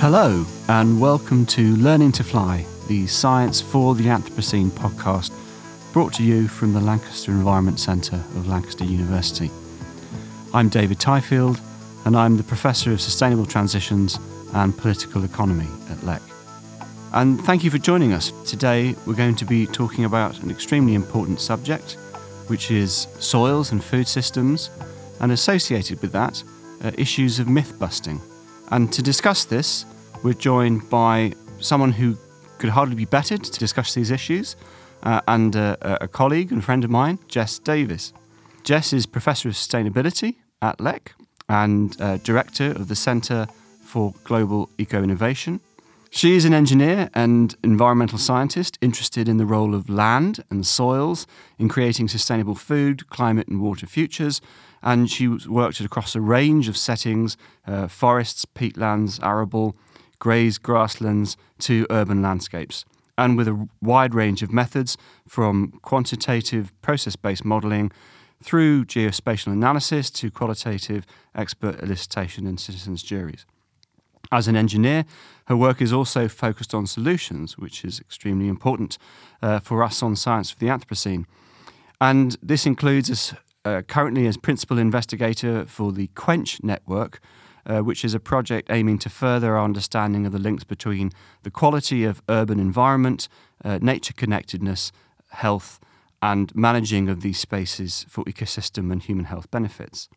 Hello, and welcome to Learning to Fly, the Science for the Anthropocene podcast, brought to you from the Lancaster Environment Centre of Lancaster University. I'm David Tyfield, and I'm the Professor of Sustainable Transitions and Political Economy at LEC. And thank you for joining us. Today, we're going to be talking about an extremely important subject, which is soils and food systems, and associated with that, uh, issues of myth busting. And to discuss this, we're joined by someone who could hardly be bettered to discuss these issues, uh, and uh, a colleague and friend of mine, Jess Davies. Jess is Professor of Sustainability at LEC and uh, Director of the Centre for Global Eco Innovation. She is an engineer and environmental scientist interested in the role of land and soils in creating sustainable food, climate, and water futures, and she worked across a range of settings uh, forests, peatlands, arable, grazed grasslands to urban landscapes, and with a wide range of methods from quantitative process based modelling through geospatial analysis to qualitative expert elicitation and citizens' juries. As an engineer, her work is also focused on solutions, which is extremely important uh, for us on Science for the Anthropocene. And this includes uh, currently as principal investigator for the Quench Network, uh, which is a project aiming to further our understanding of the links between the quality of urban environment, uh, nature connectedness, health, and managing of these spaces for ecosystem and human health benefits.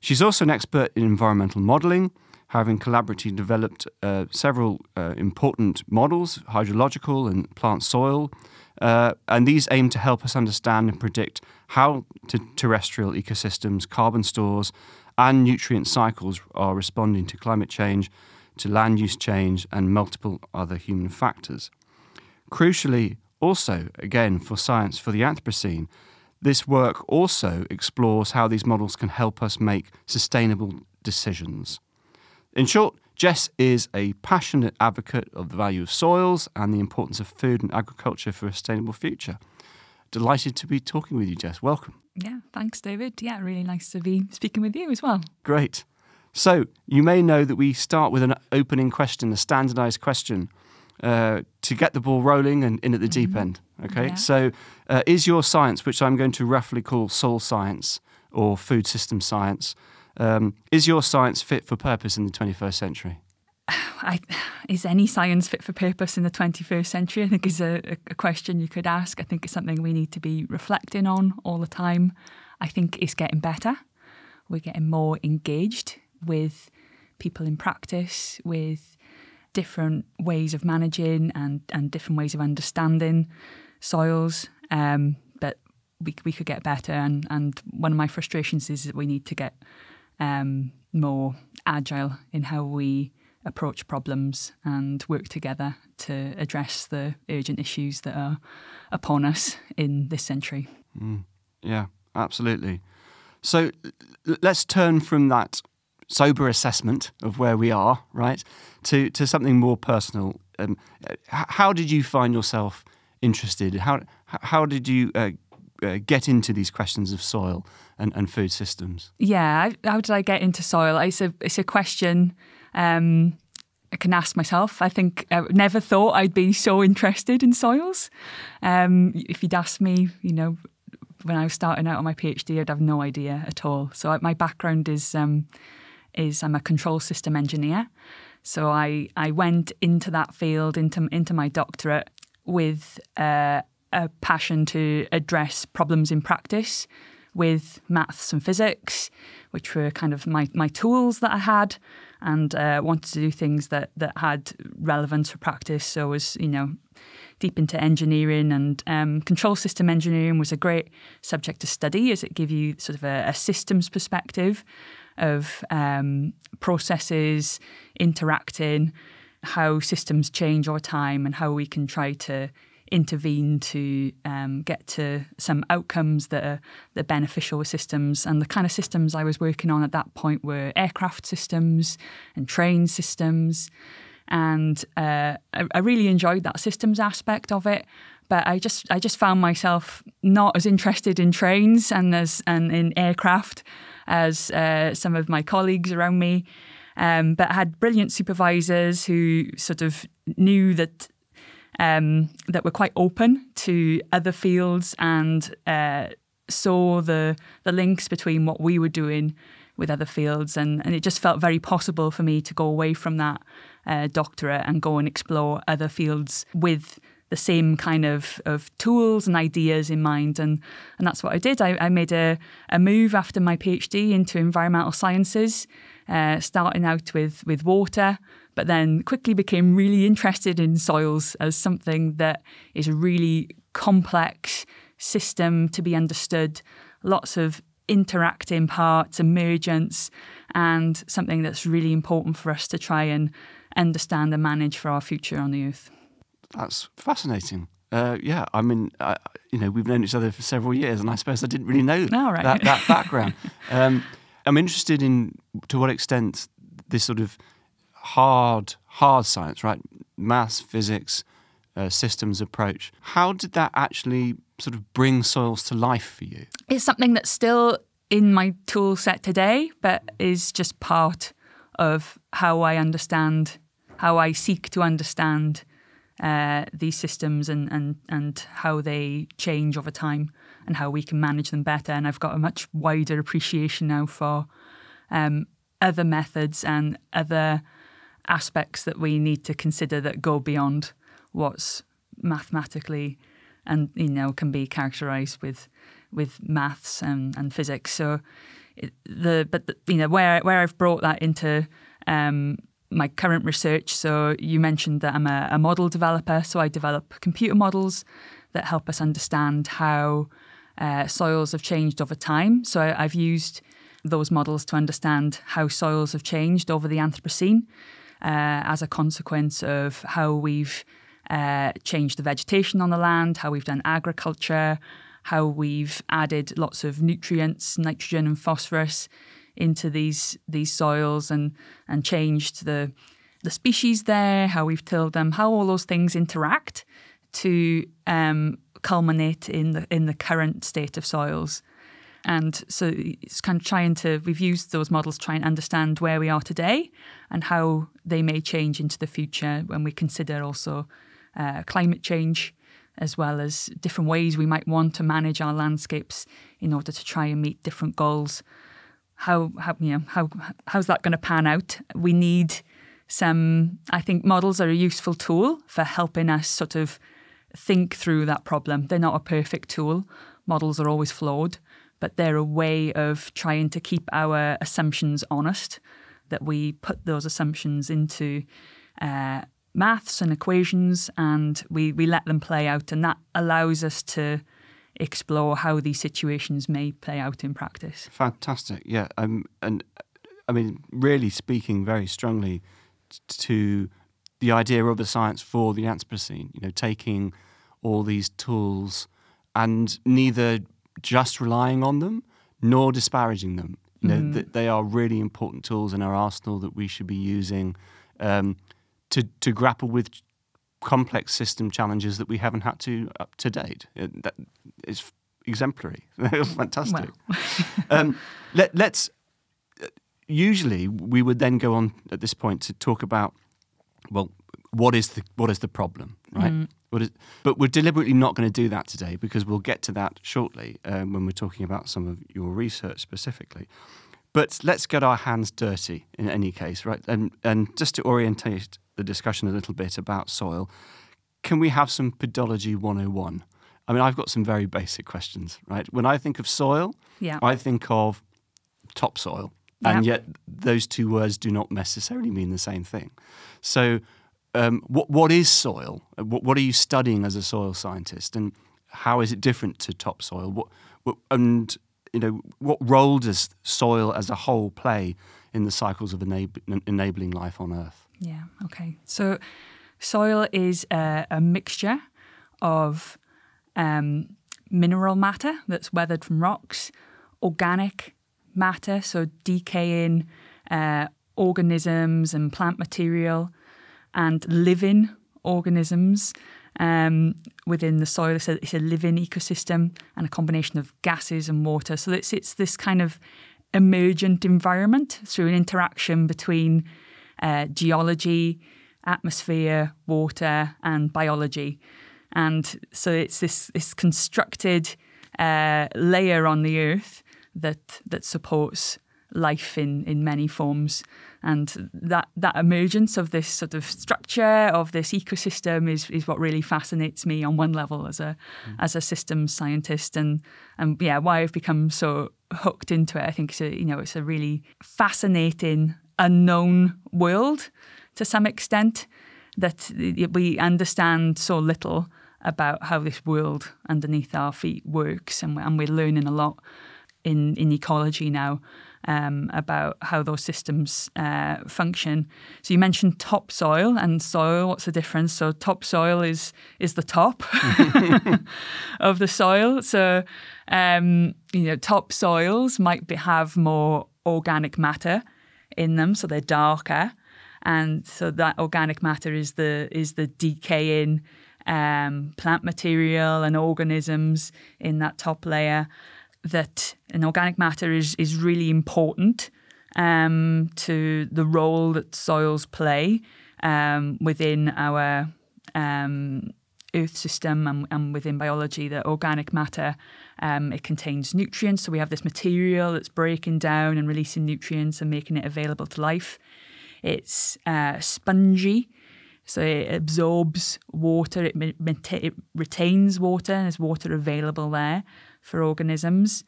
She's also an expert in environmental modelling, having collaboratively developed uh, several uh, important models, hydrological and plant soil, uh, and these aim to help us understand and predict how terrestrial ecosystems, carbon stores, and nutrient cycles are responding to climate change, to land use change, and multiple other human factors. Crucially, also, again, for science for the Anthropocene, this work also explores how these models can help us make sustainable decisions. In short, Jess is a passionate advocate of the value of soils and the importance of food and agriculture for a sustainable future. Delighted to be talking with you, Jess. Welcome. Yeah, thanks, David. Yeah, really nice to be speaking with you as well. Great. So, you may know that we start with an opening question, a standardized question, uh, to get the ball rolling and in at the mm-hmm. deep end. Okay, yeah. so uh, is your science, which I'm going to roughly call soil science or food system science, um, is your science fit for purpose in the 21st century? I, is any science fit for purpose in the 21st century? I think is a, a, question you could ask. I think it's something we need to be reflecting on all the time. I think it's getting better. We're getting more engaged with people in practice, with different ways of managing and, and different ways of understanding soils. Um, but we, we could get better. And, and one of my frustrations is that we need to get um, more agile in how we approach problems and work together to address the urgent issues that are upon us in this century. Mm, yeah, absolutely. So let's turn from that sober assessment of where we are, right, to, to something more personal. Um, how did you find yourself interested? How, how did you uh, uh, get into these questions of soil and, and food systems? Yeah, how did I get into soil? It's a it's a question um, I can ask myself. I think I never thought I'd be so interested in soils. Um, if you'd asked me, you know, when I was starting out on my PhD, I'd have no idea at all. So my background is um, is I'm a control system engineer. So I I went into that field into into my doctorate with. Uh, a passion to address problems in practice with maths and physics, which were kind of my, my tools that I had, and uh, wanted to do things that, that had relevance for practice. So I was, you know, deep into engineering and um, control system engineering was a great subject to study as it gave you sort of a, a systems perspective of um, processes interacting, how systems change over time, and how we can try to intervene to um, get to some outcomes that are, are beneficial systems. And the kind of systems I was working on at that point were aircraft systems and train systems. And uh, I, I really enjoyed that systems aspect of it but I just I just found myself not as interested in trains and as and in aircraft as uh, some of my colleagues around me. Um, but I had brilliant supervisors who sort of knew that um, that were quite open to other fields and uh, saw the the links between what we were doing with other fields, and, and it just felt very possible for me to go away from that uh, doctorate and go and explore other fields with the same kind of, of tools and ideas in mind. And, and that's what I did. I, I made a, a move after my PhD into environmental sciences, uh, starting out with, with water, but then quickly became really interested in soils as something that is a really complex system to be understood, lots of interacting parts, emergence, and something that's really important for us to try and understand and manage for our future on the earth. That's fascinating. Uh, yeah, I mean, uh, you know, we've known each other for several years, and I suppose I didn't really know oh, right. that, that background. um, I'm interested in to what extent this sort of hard, hard science, right, maths, physics, uh, systems approach. How did that actually sort of bring soils to life for you? It's something that's still in my tool set today, but is just part of how I understand, how I seek to understand uh, these systems and, and, and how they change over time and how we can manage them better. And I've got a much wider appreciation now for um, other methods and other aspects that we need to consider that go beyond what's mathematically and you know can be characterized with with maths and, and physics so the but the, you know where where I've brought that into um, my current research. So you mentioned that I'm a, a, model developer, so I develop computer models that help us understand how uh, soils have changed over time. So I, have used those models to understand how soils have changed over the Anthropocene as a consequence of how we've uh, changed the vegetation on the land, how we've done agriculture, how we've added lots of nutrients, nitrogen and phosphorus into these these soils and and changed the the species there, how we've tilled them, how all those things interact to um, culminate in the in the current state of soils. And so it's kind of trying to we've used those models to try and understand where we are today and how they may change into the future when we consider also uh, climate change as well as different ways we might want to manage our landscapes in order to try and meet different goals how how you know how how's that going to pan out? We need some. I think models are a useful tool for helping us sort of think through that problem. They're not a perfect tool. Models are always flawed, but they're a way of trying to keep our assumptions honest. That we put those assumptions into uh, maths and equations, and we we let them play out, and that allows us to explore how these situations may play out in practice. Fantastic, yeah, um, and I mean, really speaking very strongly t- to the idea of the science for the Anthropocene. You know, taking all these tools and neither just relying on them nor disparaging them. You know, mm. they are really important tools in our arsenal that we should be using um, to to grapple with complex system challenges that we haven't had to up to date. It, that is exemplary, fantastic. um, let, let's. Usually, we would then go on at this point to talk about, well, what is the what is the problem, right? Mm. But we're deliberately not going to do that today because we'll get to that shortly um, when we're talking about some of your research specifically. But let's get our hands dirty in any case, right? And and just to orientate the discussion a little bit about soil, can we have some pedology 101? I mean, I've got some very basic questions, right? When I think of soil, yeah. I think of topsoil. And yet, those two words do not necessarily mean the same thing. So, um, what, what is soil? What, what, are you studying as a soil scientist? And how is it different to topsoil? What, what, and you know, what role does soil as a whole play in the cycles of enab- enabling life on Earth? Yeah, okay. So soil is a, a mixture of um, mineral matter that's weathered from rocks, organic matter, so decaying uh, organisms and plant material, and living organisms um, within the soil. It's a, it's a, living ecosystem and a combination of gases and water. So it's, it's this kind of emergent environment through an interaction between uh, geology, atmosphere, water, and biology. And so it's this, this constructed uh, layer on the earth that that supports life in, in many forms. And that, that emergence of this sort of structure of this ecosystem is, is what really fascinates me on one level as a mm. as a systems scientist and and yeah, why I've become so hooked into it. I think it's a you know, it's a really fascinating unknown world to some extent that we understand so little about how this world underneath our feet works and, and we're learning a lot in, in ecology now um, about how those systems uh, function. So you mentioned topsoil and soil. What's the difference? So topsoil is is the top of the soil. So um, you know, topsoils might be, have more organic matter in them, so they're darker, and so that organic matter is the is the decaying um, plant material and organisms in that top layer that an organic matter is is really important um, to the role that soils play um, within our um, earth system and, and, within biology. That organic matter um, it contains nutrients, so we have this material that's breaking down and releasing nutrients and making it available to life. It's uh, spongy. So it absorbs water, it, it retains water, and there's water available there for organisms.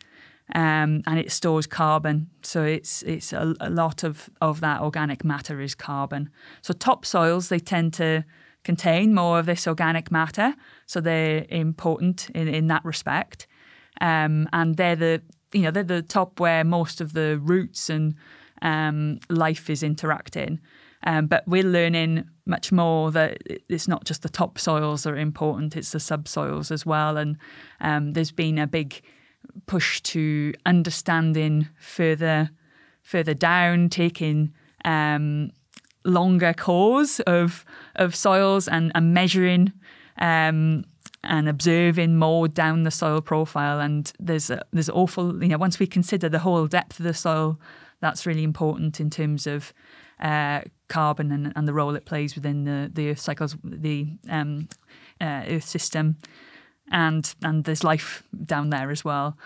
Um, and it stores carbon. So it's it's a, a, lot of, of that organic matter is carbon. So topsoils they tend to contain more of this organic matter, so they're important in, in that respect. Um, and they're the you know they're the top where most of the roots and um, life is interacting. Um, but we're learning much more that it's not just the topsoils that are important; it's the subsoils as well. And um, there's been a big push to understanding further further down, taking um, longer cores of of soils and, and measuring um, and observing more down the soil profile. And there's a, there's awful you know once we consider the whole depth of the soil, that's really important in terms of uh, carbon and, and, the role it plays within the, the Earth cycles, the um, uh, Earth system, and and there's life down there as well.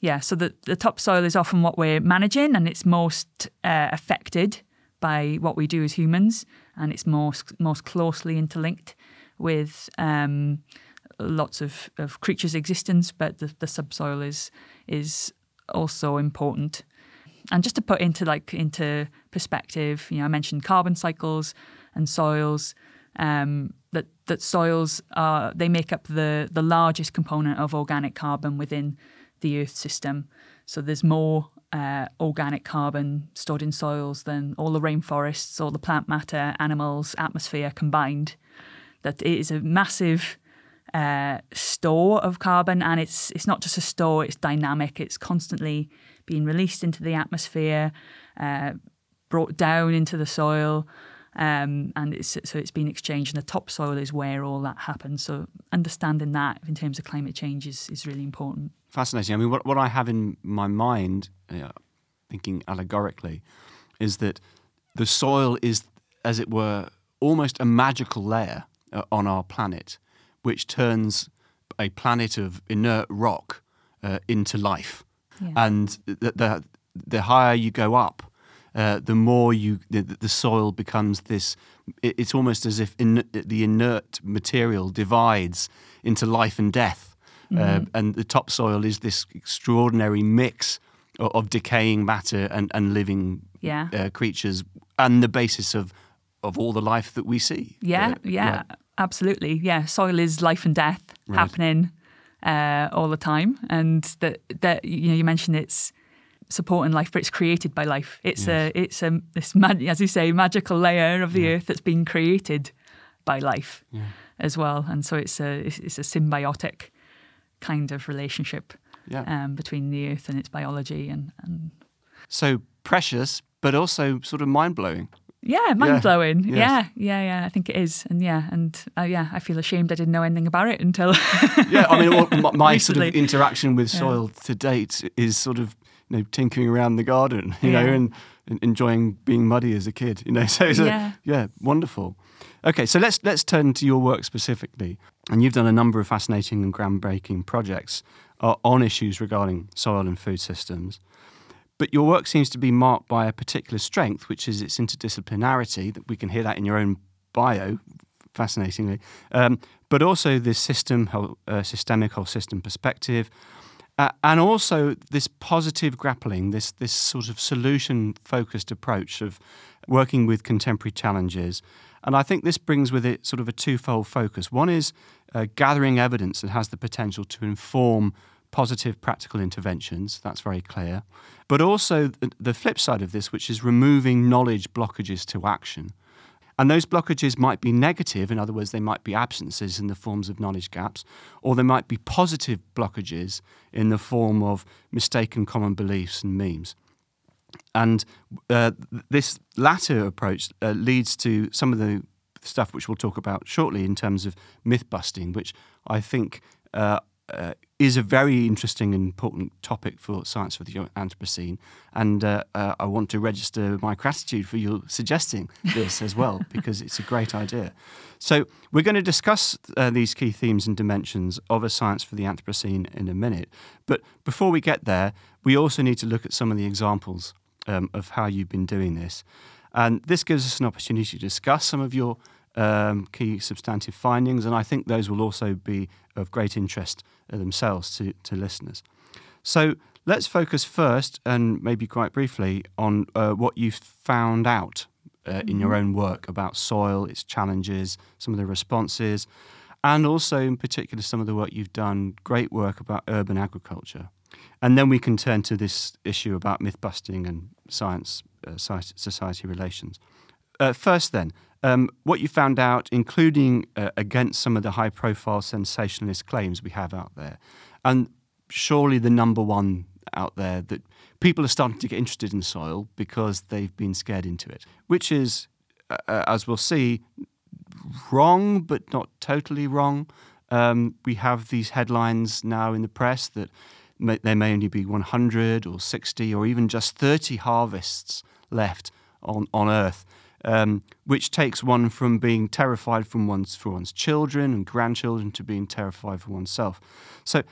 Yeah, so the, the topsoil is often what we're managing, and it's most uh, affected by what we do as humans, and it's most most closely interlinked with um, lots of, of creatures' existence. But the, the subsoil is is also important and just to put into like into perspective, you know, I mentioned carbon cycles and soils. Um, that that soils are they make up the the largest component of organic carbon within the Earth system. So there's more uh, organic carbon stored in soils than all the rainforests, all the plant matter, animals, atmosphere combined. That it is a massive uh, store of carbon, and it's it's not just a store; it's dynamic. It's constantly being released into the atmosphere, uh, brought down into the soil. Um, and it's, so it's been exchanged, and the topsoil is where all that happens. So understanding that in terms of climate change is, is really important. Fascinating. I mean, what, what I have in my mind, uh, thinking allegorically, is that the soil is, as it were, almost a magical layer uh, on our planet, which turns a planet of inert rock uh, into life. Yeah. And the, the, the higher you go up, uh, the more you the, the, soil becomes this. it's almost as if in, the inert material divides into life and death, uh, mm-hmm. uh, and the topsoil is this extraordinary mix of, of decaying matter and, and living yeah. uh, creatures, and the basis of of all the life that we see. Yeah, yeah, yeah, absolutely. Yeah, soil is life and death right. happening uh, all the time, and that that you know you mentioned it's supporting life, but it's created by life. It's yes. a it's a this mag- as you say magical layer of the yeah. earth that's been created by life yeah. as well, and so it's a it's, it's a symbiotic kind of relationship yeah. um, between the earth and its biology and, and so precious, but also sort of mind blowing. Yeah, mind blowing. Yeah. Yes. yeah, yeah, yeah. I think it is, and yeah, and uh, yeah, I feel ashamed I didn't know anything about it until. yeah, I mean, my, my sort of interaction with soil yeah. to date is sort of you know, tinkering around the garden, you Yeah. know, and, and enjoying being muddy as a kid, you know. So, it's a- Yeah. yeah, wonderful. Okay, so let's let's turn to your work specifically, and you've done a number of fascinating and groundbreaking projects uh, on issues regarding soil and food systems. But your work seems to be marked by a particular strength, which is its interdisciplinarity. That we can hear that in your own bio, fascinatingly. Um, but also this system, whole, uh, systemic whole system perspective, uh, and also this positive grappling, this this sort of solution focused approach of working with contemporary challenges. And I think this brings with it sort of a twofold focus. One is uh, gathering evidence that has the potential to inform positive practical interventions. That's very clear. But also the, flip side of this, which is removing knowledge blockages to action. And those blockages might be negative, in other words, they might be absences in the forms of knowledge gaps, or they might be positive blockages in the form of mistaken common beliefs and memes. And uh, this latter approach uh, leads to some of the stuff which we'll talk about shortly in terms of myth busting, which I think uh, uh, is a very interesting and important topic for Science for the Anthropocene. And uh, uh, I want to register my gratitude for you suggesting this as well, because it's a great idea. So, we're going to discuss uh, these key themes and dimensions of a Science for the Anthropocene in a minute. But before we get there, we also need to look at some of the examples um, of how you've been doing this. And this gives us an opportunity to discuss some of your um, key substantive findings, and I think those will also be of great interest themselves to, to listeners. So let's focus first, and maybe quite briefly, on uh, what you've found out uh, in your own work about soil, its challenges, some of the responses, and also, in particular, some of the work you've done, great work about urban agriculture. And then we can turn to this issue about myth busting and science uh, society relations. Uh, first, then, um, what you found out, including uh, against some of the high profile sensationalist claims we have out there. And surely the number one out there that people are starting to get interested in soil because they've been scared into it, which is, uh, uh, as we'll see, wrong, but not totally wrong. Um, we have these headlines now in the press that may, there may only be 100 or 60 or even just 30 harvests left on, on Earth, um, which takes one from being terrified from one's, for one's children and grandchildren to being terrified for oneself. So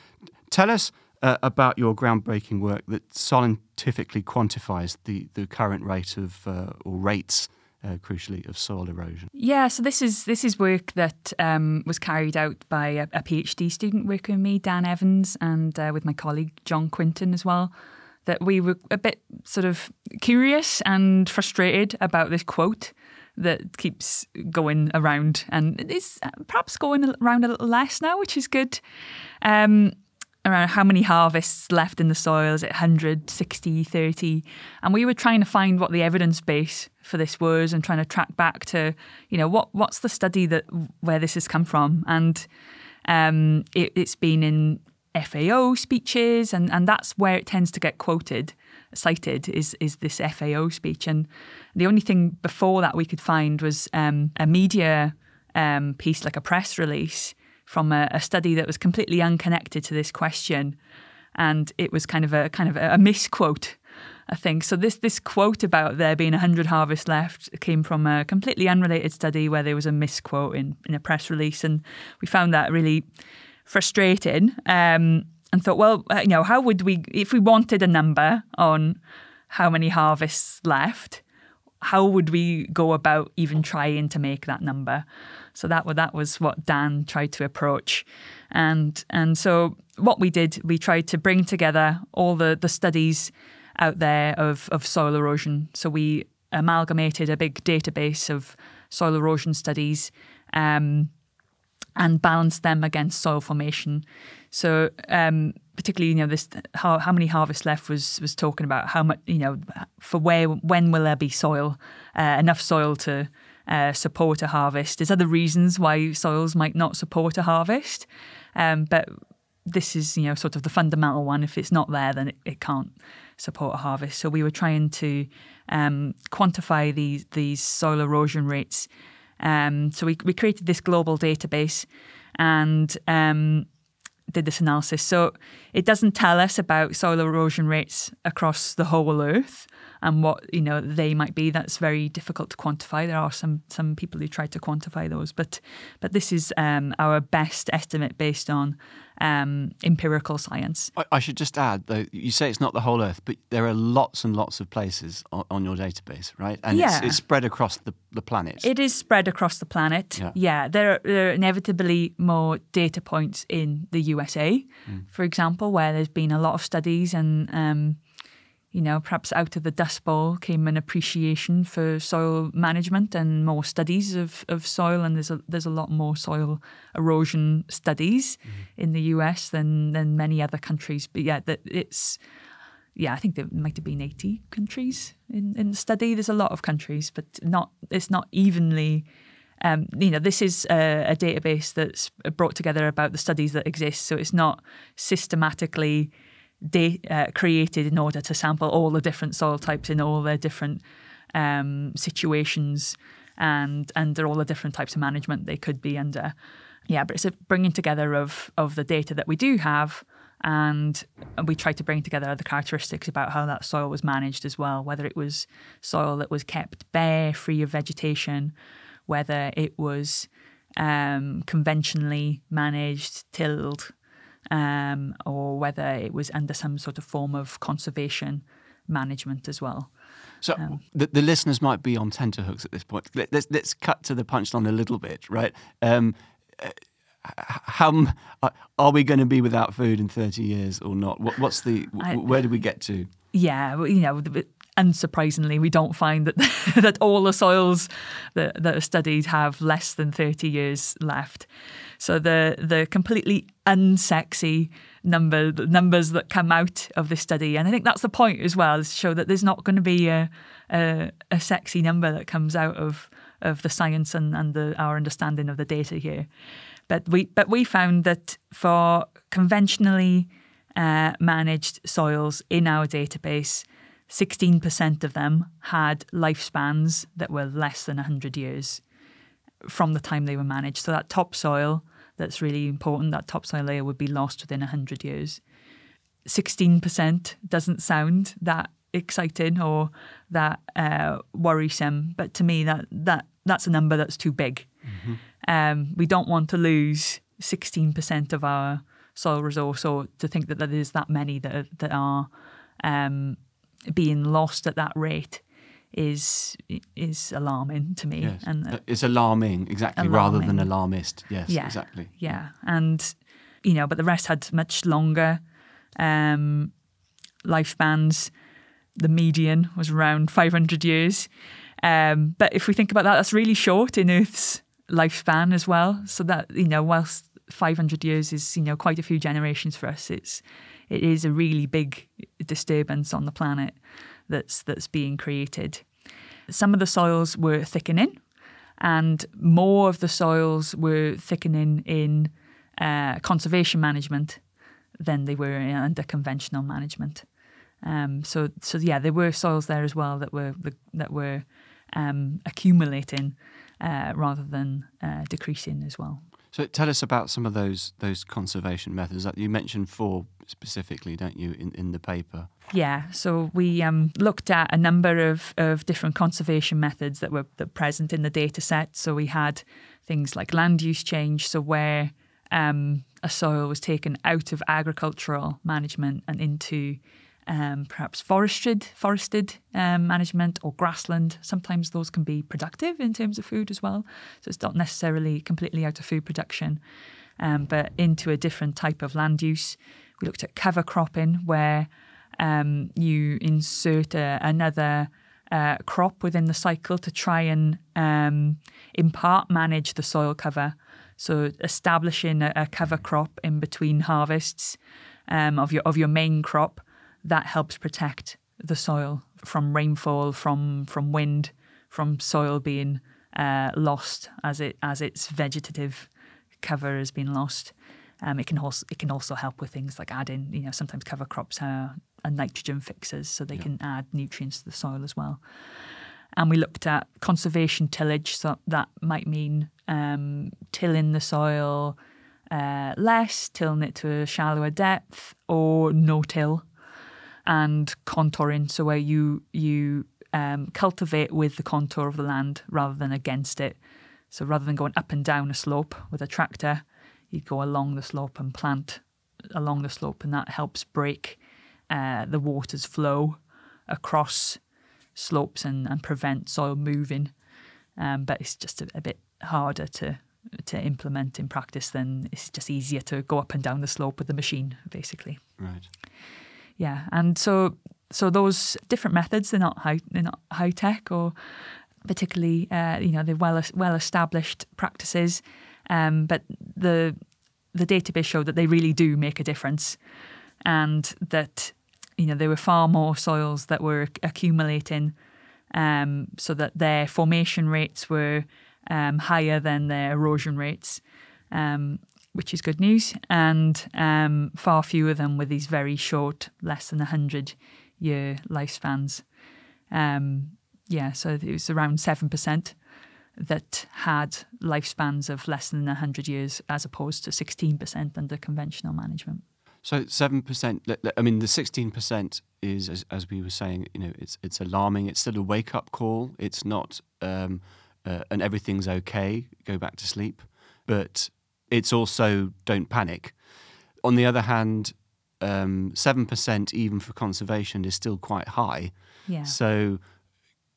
tell us uh, about your groundbreaking work that scientifically quantifies the, the current rate of, uh, or rates uh, crucially, of soil erosion. Yeah, so this is this is work that um, was carried out by a, a, PhD student working with me, Dan Evans, and uh, with my colleague John Quinton as well. That we were a bit sort of curious and frustrated about this quote that keeps going around, and it's perhaps going around a little less now, which is good. Um, around how many harvests left in the soil? Is it 100 60 30 and we were trying to find what the evidence base for this was and trying to track back to you know what what's the study that where this has come from? And um, it, it's been in FAO speeches and, and that's where it tends to get quoted cited is is this FAO speech. And the only thing before that we could find was um, a media um, piece like a press release from a, a, study that was completely unconnected to this question, and it was kind of a kind of a, misquote, I think. So this this quote about there being hundred harvests left came from a completely unrelated study where there was a misquote in in a press release, and we found that really frustrating. Um, and thought, well, uh, you know, how would we if we wanted a number on how many harvests left? How would we go about even trying to make that number? So that that was what Dan tried to approach, and and so what we did, we tried to bring together all the the studies out there of of soil erosion. So we amalgamated a big database of soil erosion studies. Um, and balance them against soil formation. So, um, particularly, you know, this how, how many harvests left was was talking about how much, you know, for where when will there be soil, uh, enough soil to uh, support a harvest. There's other reasons why soils might not support a harvest, um, but this is you know sort of the fundamental one. If it's not there, then it, it can't support a harvest. So we were trying to um, quantify these these soil erosion rates. Um, so we we created this global database, and um, did this analysis. So it doesn't tell us about soil erosion rates across the whole Earth and what you know they might be. That's very difficult to quantify. There are some some people who try to quantify those, but but this is um, our best estimate based on um, empirical science. I, I, should just add, though, you say it's not the whole Earth, but there are lots and lots of places on, on your database, right? And yeah. it's, it's, spread across the, the planet. It is spread across the planet. Yeah, yeah there, are, there, are, inevitably more data points in the USA, mm. for example, where there's been a lot of studies and um, you know, perhaps out of the Dust Bowl came an appreciation for soil management and more studies of, of soil. And there's a there's a lot more soil erosion studies mm-hmm. in the US than than many other countries. But yeah, that it's yeah, I think there might have been 80 countries in, in the study. There's a lot of countries, but not it's not evenly. Um, you know, this is a, a database that's brought together about the studies that exist, so it's not systematically they uh, created in order to sample all the different soil types in all their different um, situations and under all the different types of management they could be under. Yeah, but it's a bringing together of of the data that we do have, and we try to bring together the characteristics about how that soil was managed as well. Whether it was soil that was kept bare, free of vegetation, whether it was um, conventionally managed, tilled, um, or whether it was under some sort of form of conservation management as well. So um, the, the, listeners might be on tenterhooks at this point. Let, us let's cut to the punchline a little bit, right? Um, uh, how are we going to be without food in 30 years or not? What, what's the I, where do we get to? Yeah, you know, unsurprisingly, we don't find that that all the soils that, that are studied have less than 30 years left. So the the completely unsexy number numbers that come out of this study, and I think that's the point as well, is to show that there's not going to be a, a, a sexy number that comes out of of the science and, and the, our understanding of the data here. But we but we found that for conventionally uh, managed soils in our database, 16% of them had lifespans that were less than 100 years from the time they were managed. So that topsoil that's really important. That topsoil layer would be lost within 100 years. 16% doesn't sound that exciting or that uh, worrisome, but to me, that, that that's a number that's too big. Mm-hmm. Um, we don't want to lose 16% of our soil resource or to think that there is that many that are, that are um, being lost at that rate is is alarming to me. Yes. And uh, it's alarming, exactly, alarming. rather than alarmist. Yes, yeah, exactly. Yeah, and you know, but the rest had much longer um, lifespans. The median was around 500 years. Um, but if we think about that, that's really short in Earth's lifespan as well. So that you know, whilst 500 years is you know quite a few generations for us, it's it is a really big disturbance on the planet that's that's being created. Some of the soils were thickening, and more of the soils were thickening in uh, conservation management than they were under conventional management. Um, so, so yeah, there were soils there as well that were that were um, accumulating uh, rather than uh, decreasing as well. So tell us about some of those those conservation methods that you mentioned four specifically, don't you, in, in the paper? Yeah. So we um, looked at a number of, of different conservation methods that were that present in the data set. So we had things like land use change, so where um, a soil was taken out of agricultural management and into um, perhaps forested, forested um, management or grassland. Sometimes those can be productive in terms of food as well. So it's not necessarily completely out of food production, um, but into a different type of land use. We looked at cover cropping, where um, you insert a, another uh, crop within the cycle to try and um, in part manage the soil cover. So establishing a, a cover crop in between harvests um, of your of your main crop that helps protect the soil from rainfall, from from wind, from soil being uh, lost as it as its vegetative cover has been lost. Um, it can also it can also help with things like adding, you know, sometimes cover crops are, are nitrogen fixers, so they yeah. can add nutrients to the soil as well. And we looked at conservation tillage, so that might mean um, tilling the soil, uh, less, tilling it to a shallower depth, or no till, and contouring, so where you you um, cultivate with the contour of the land rather than against it. So rather than going up and down a slope with a tractor, you'd go along the slope and plant along the slope, and that helps break uh, the water's flow across slopes and, and prevent soil moving. Um, but it's just a, a bit harder to to implement in practice than it's just easier to go up and down the slope with the machine, basically. Right. Yeah, and so so those different methods they're not high they're not high tech or particularly uh, you know they're well well established practices, um, but the the database showed that they really do make a difference, and that you know there were far more soils that were accumulating, um, so that their formation rates were um, higher than their erosion rates. Um, which is good news, and um, far fewer of them with these very short, less than 100 year lifespans. Um, yeah, so it was around 7% that had lifespans of less than 100 years as opposed to 16% under conventional management. So 7%, I mean, the 16% is, as, as, we were saying, you know, it's, it's alarming. It's still a wake up call. It's not um, uh, and everything's okay, go back to sleep. But it's also don't panic. On the other hand, um, seven um, percent even for conservation is still quite high. Yeah. So,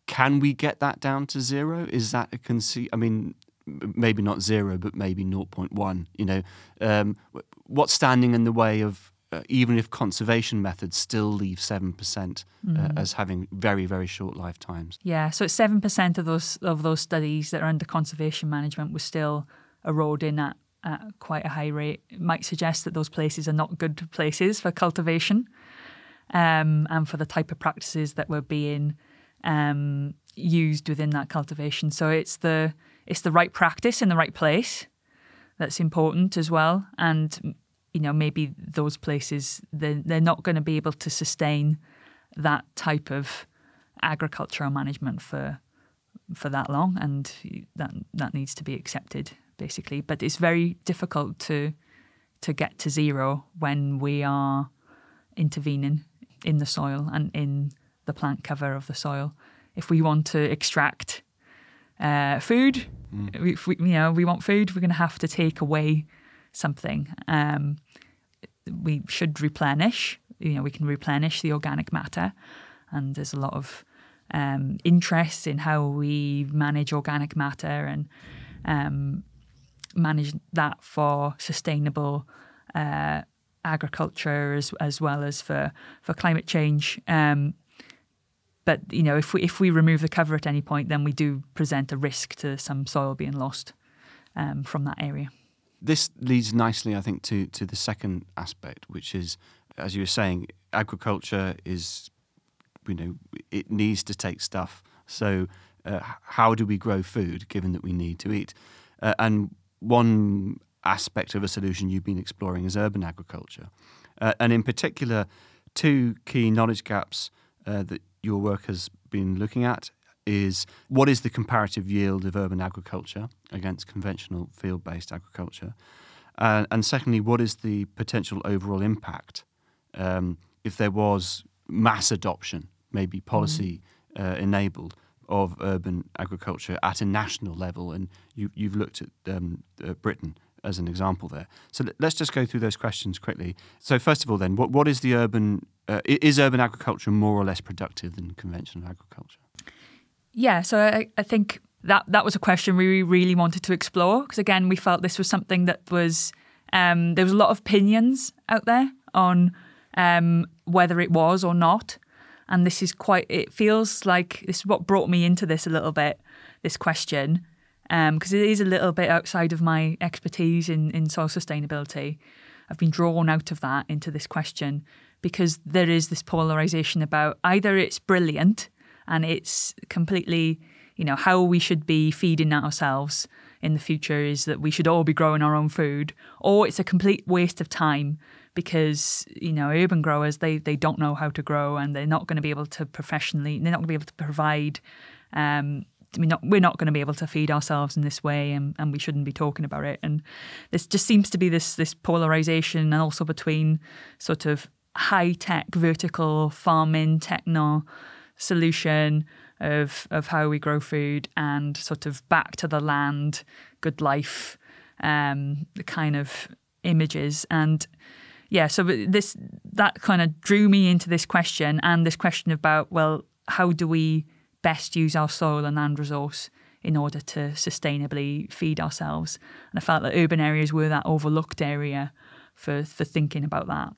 can we get that down to zero? Is that a conce- I mean, maybe not zero, but maybe 0.1. You know, um, what's standing in the way of uh, even if conservation methods still leave seven percent uh, mm. as having very very short lifetimes? Yeah, so it's seven percent of those of those studies that are under conservation management were still eroding at at quite a high rate might suggest that those places are not good places for cultivation um, and for the type of practices that were being um, used within that cultivation. So it's the it's the right practice in the right place that's important as well. And you know maybe those places they're, they're not going to be able to sustain that type of agricultural management for for that long, and that that needs to be accepted basically. But it's very difficult to to get to zero when we are intervening in the soil and in the plant cover of the soil. If we want to extract uh, food, mm. if we, you know, we want food, we're going to have to take away something. Um, we should replenish. You know, we can replenish the organic matter, and there's a lot of um, interest in how we manage organic matter and um, manage that for sustainable uh, agriculture as as well as for for climate change. Um, but you know, if we if we remove the cover at any point, then we do present a risk to some soil being lost um, from that area. This leads nicely, I think, to to the second aspect, which is, as you were saying, agriculture is, you know, it needs to take stuff. So, uh, how do we grow food, given that we need to eat? Uh, and one aspect of a solution you've been exploring is urban agriculture. Uh, and in particular, two key knowledge gaps uh, that your work has been looking at is what is the comparative yield of urban agriculture against conventional field based agriculture? Uh, and secondly, what is the potential overall impact um, if there was mass adoption, maybe policy mm. enabled, of urban agriculture at a national level, and you, have looked at um, uh, Britain as an example there. So let's just go through those questions quickly. So first of all, then, what, what is the urban uh, is urban agriculture more or less productive than conventional agriculture? Yeah, so I, I think that that was a question we really wanted to explore because again, we felt this was something that was um, there was a lot of opinions out there on um, whether it was or not. And this is quite, it feels like this is what brought me into this a little bit, this question, because um, it is a little bit outside of my expertise in, in soil sustainability. I've been drawn out of that into this question because there is this polarization about either it's brilliant and it's completely, you know, how we should be feeding ourselves in the future is that we should all be growing our own food, or it's a complete waste of time because you know urban growers they they don't know how to grow and they're not going to be able to professionally they're not going to be able to provide um, we're not we're not going to be able to feed ourselves in this way, and, and we shouldn't be talking about it. And this just seems to be this this polarization, and also between sort of high tech vertical farming techno solution of of how we grow food and sort of back to the land, good life, um, the kind of images and yeah, so this that kind of drew me into this question and this question about well, how do we best use our soil and land resource in order to sustainably feed ourselves? And I felt that urban areas were that overlooked area for for thinking about that.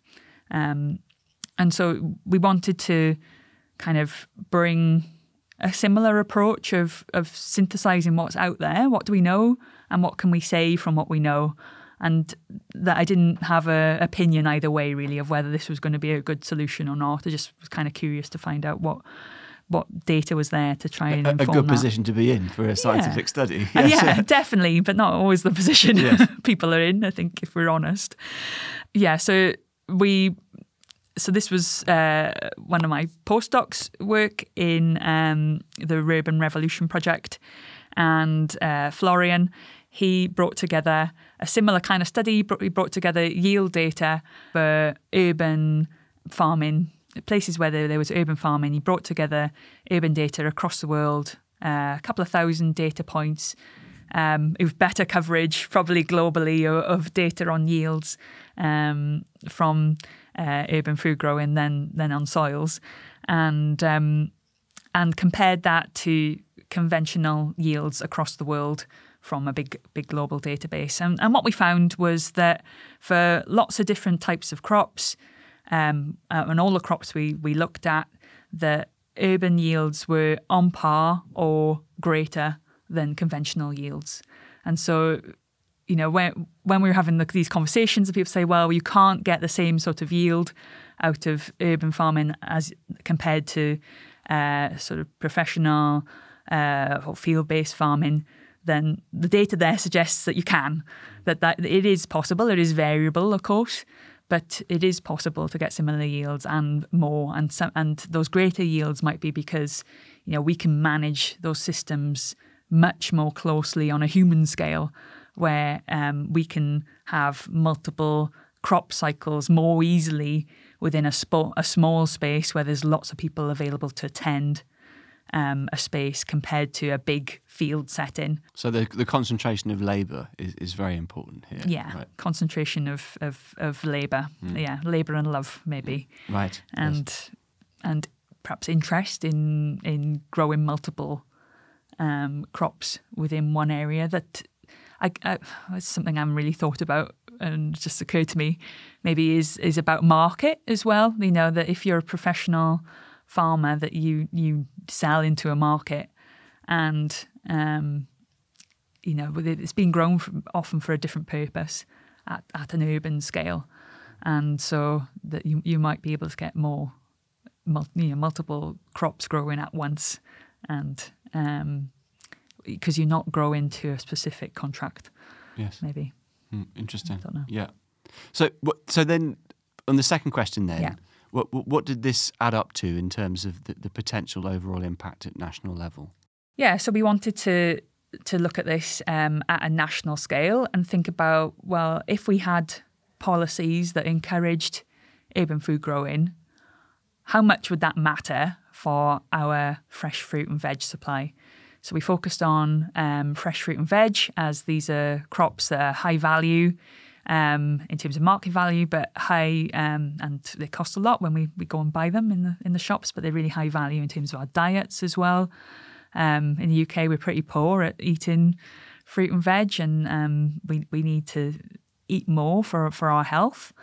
Um, and so we wanted to kind of bring a similar approach of of synthesizing what's out there, what do we know, and what can we say from what we know, and that I didn't have an opinion either way really of whether this was going to be a good solution or not. I just was kind of curious to find out what what data was there to try and a, a good that. position to be in for a scientific Yeah. study. Uh, Yes. yeah, definitely, but not always the position Yes. people are in. I think, if we're honest. Yeah, so we, so this was uh, one of my postdocs' work in um, the Rurban Revolution project, and uh, Florian. He brought together a similar kind of study. He brought together yield data for urban farming places where there, was urban farming. He brought together urban data across the world, uh, a couple of thousand data points. Um, with better coverage, probably globally, of, of data on yields um, from uh, urban food growing than than on soils, and um, and compared that to conventional yields across the world from a big big global database. And, and what we found was that for lots of different types of crops, um, uh, and all the crops we we looked at, the urban yields were on par or greater than conventional yields. And so, you know, when when we were having the, these conversations, people say, well, you can't get the same sort of yield out of urban farming as compared to uh, sort of professional uh, or field-based farming. Then the data there suggests that you can, that that it is possible. It is variable, of course, but it is possible to get similar yields and more. And some, and those greater yields might be because you know we can manage those systems much more closely on a human scale, where um, we can have multiple crop cycles more easily within a, spo- a small space where there's lots of people available to attend um, a space compared to a big field setting. So the the concentration of labour is, is very important here. Yeah, Right. concentration of of, of labour. Yeah, labour and love maybe, Right. yes. and and perhaps interest in in growing multiple um, crops within one area. That I, I, it's something I'm really thought about and just occurred to me. Maybe is is about market as well. You know that if you're a professional farmer, that you you sell into a market, and um, you know it- it's been grown from, often for a different purpose at, at an urban scale, and so that you you might be able to get more, mul- you know, multiple crops growing at once, and um, because you're not growing to a specific contract, yes. maybe. Hmm, interesting. don't know. Yeah. So so then on the second question then, Yeah. What, what did this add up to in terms of the, the potential overall impact at national level? Yeah, so we wanted to to look at this um, at a national scale and think about well, if we had policies that encouraged urban food growing, how much would that matter for our fresh fruit and veg supply? So we focused on um, fresh fruit and veg as these are crops that are high value um, in terms of market value, but high um, and they cost a lot when we, we go and buy them in the in the shops, but they're really high value in terms of our diets as well. Um, in the UK, we're pretty poor at eating fruit and veg, and um, we we need to eat more for for our health.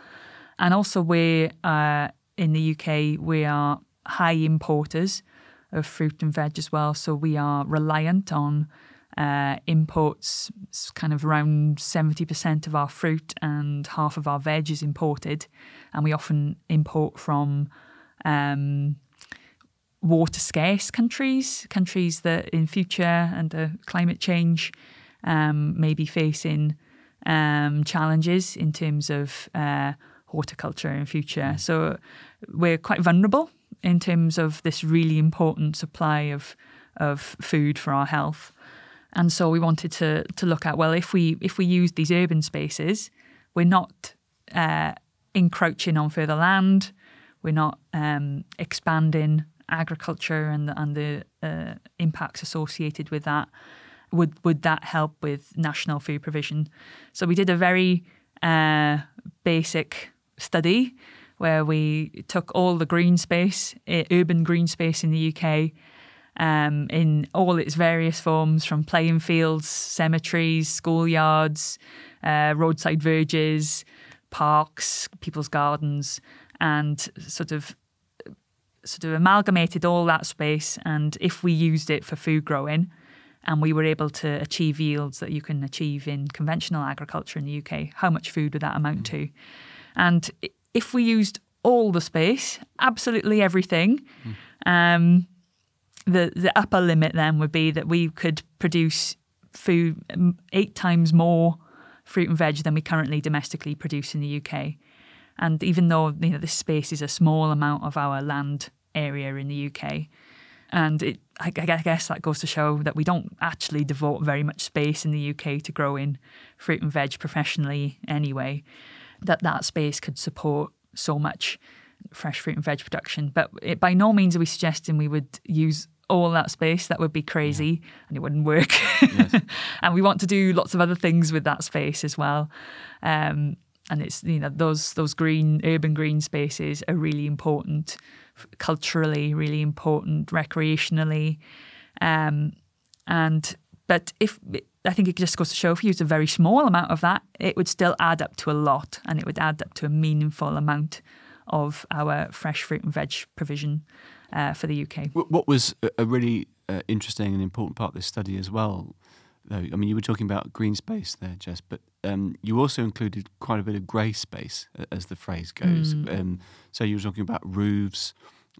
And also, we uh, in the UK we are high importers of fruit and veg as well, so we are reliant on uh, imports. Kind of around seventy percent of our fruit and half of our veg is imported, and we often import from. Um, water scarce countries, countries that in future under climate change um, may be facing um, challenges in terms of uh, horticulture in future. So we're quite vulnerable in terms of this really important supply of of food for our health. And so we wanted to to look at well, if we if we use these urban spaces, we're not uh, encroaching on further land, we're not um, expanding agriculture and the, and the uh, impacts associated with that. Would would that help with national food provision? So we did a very uh, basic study where we took all the green space, uh, urban green space in the UK, um, in all its various forms, from playing fields, cemeteries, schoolyards, uh, roadside verges, parks, people's gardens, and sort of sort of amalgamated all that space. And if we used it for food growing, and we were able to achieve yields that you can achieve in conventional agriculture in the UK, how much food would that amount to? And if we used all the space, absolutely everything, mm. um, the the upper limit then would be that we could produce food um, eight times more fruit and veg than we currently domestically produce in the UK. And even though you know this space is a small amount of our land area in the UK, and it, I, I guess that goes to show that we don't actually devote very much space in the UK to growing fruit and veg professionally anyway. That that space could support so much fresh fruit and veg production. But it, by no means are we suggesting we would use all that space. That would be crazy yeah. and it wouldn't work. Yes. and we want to do lots of other things with that space as well. Um, and it's you know those those green urban green spaces are really important culturally, really important recreationally, um, and but if I think it just goes to show if you use a very small amount of that, it would still add up to a lot, and it would add up to a meaningful amount of our fresh fruit and veg provision uh, for the UK. What was a really uh, interesting and important part of this study as well, though, I mean, you were talking about green space there, Jess, but um, you also included quite a bit of grey space, as the phrase goes. Mm. Um, so you were talking about roofs,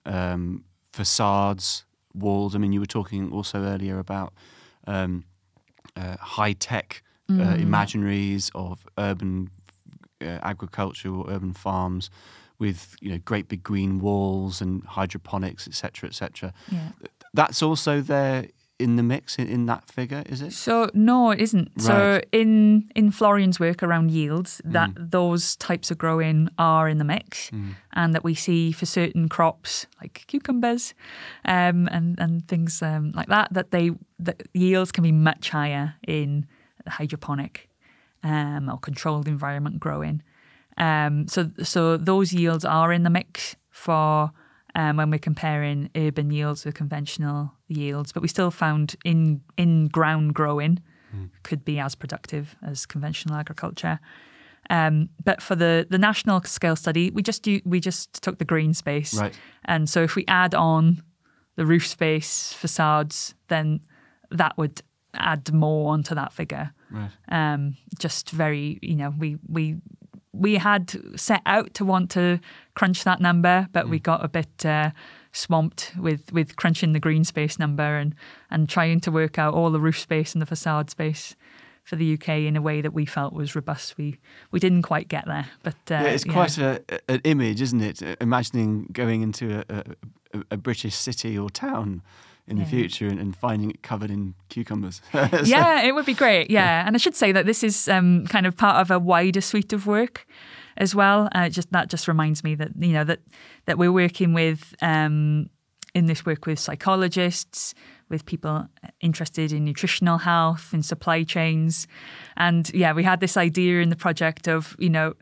um, facades, walls. I mean, you were talking also earlier about um, uh, high tech uh, mm. imaginaries of urban uh, agriculture or urban farms with you know great big green walls and hydroponics, etc., etc. Yeah. That's also there in the mix in, in that figure, is it? So no, it isn't. Right. So in in Florian's work around yields, that mm. those types of growing are in the mix, mm. and that we see for certain crops like cucumbers, um, and and things um, like that, that they that yields can be much higher in hydroponic um, or controlled environment growing. Um, so so those yields are in the mix for um, when we're comparing urban yields with conventional yields, but we still found in in ground growing mm. could be as productive as conventional agriculture. Um, but for the, the national scale study, we just do, we just took the green space, right. and so if we add on the roof space, facades, then that would add more onto that figure. Right. Um, just very, you know, we we we had set out to want to crunch that number, but mm. we got a bit uh, swamped with with crunching the green space number and and trying to work out all the roof space and the facade space for the UK in a way that we felt was robust. We we didn't quite get there, but uh, yeah, it's quite a, an image, isn't it? Imagining going into a, a, a British city or town in yeah. the future and, and, finding it covered in cucumbers. so. Yeah, it would be great. Yeah. yeah. and I should say that this is um, kind of part of a wider suite of work as well. Uh, just that just reminds me that you know that that we're working with um, in this work with psychologists, with people interested in nutritional health and supply chains, and yeah, we had this idea in the project of you know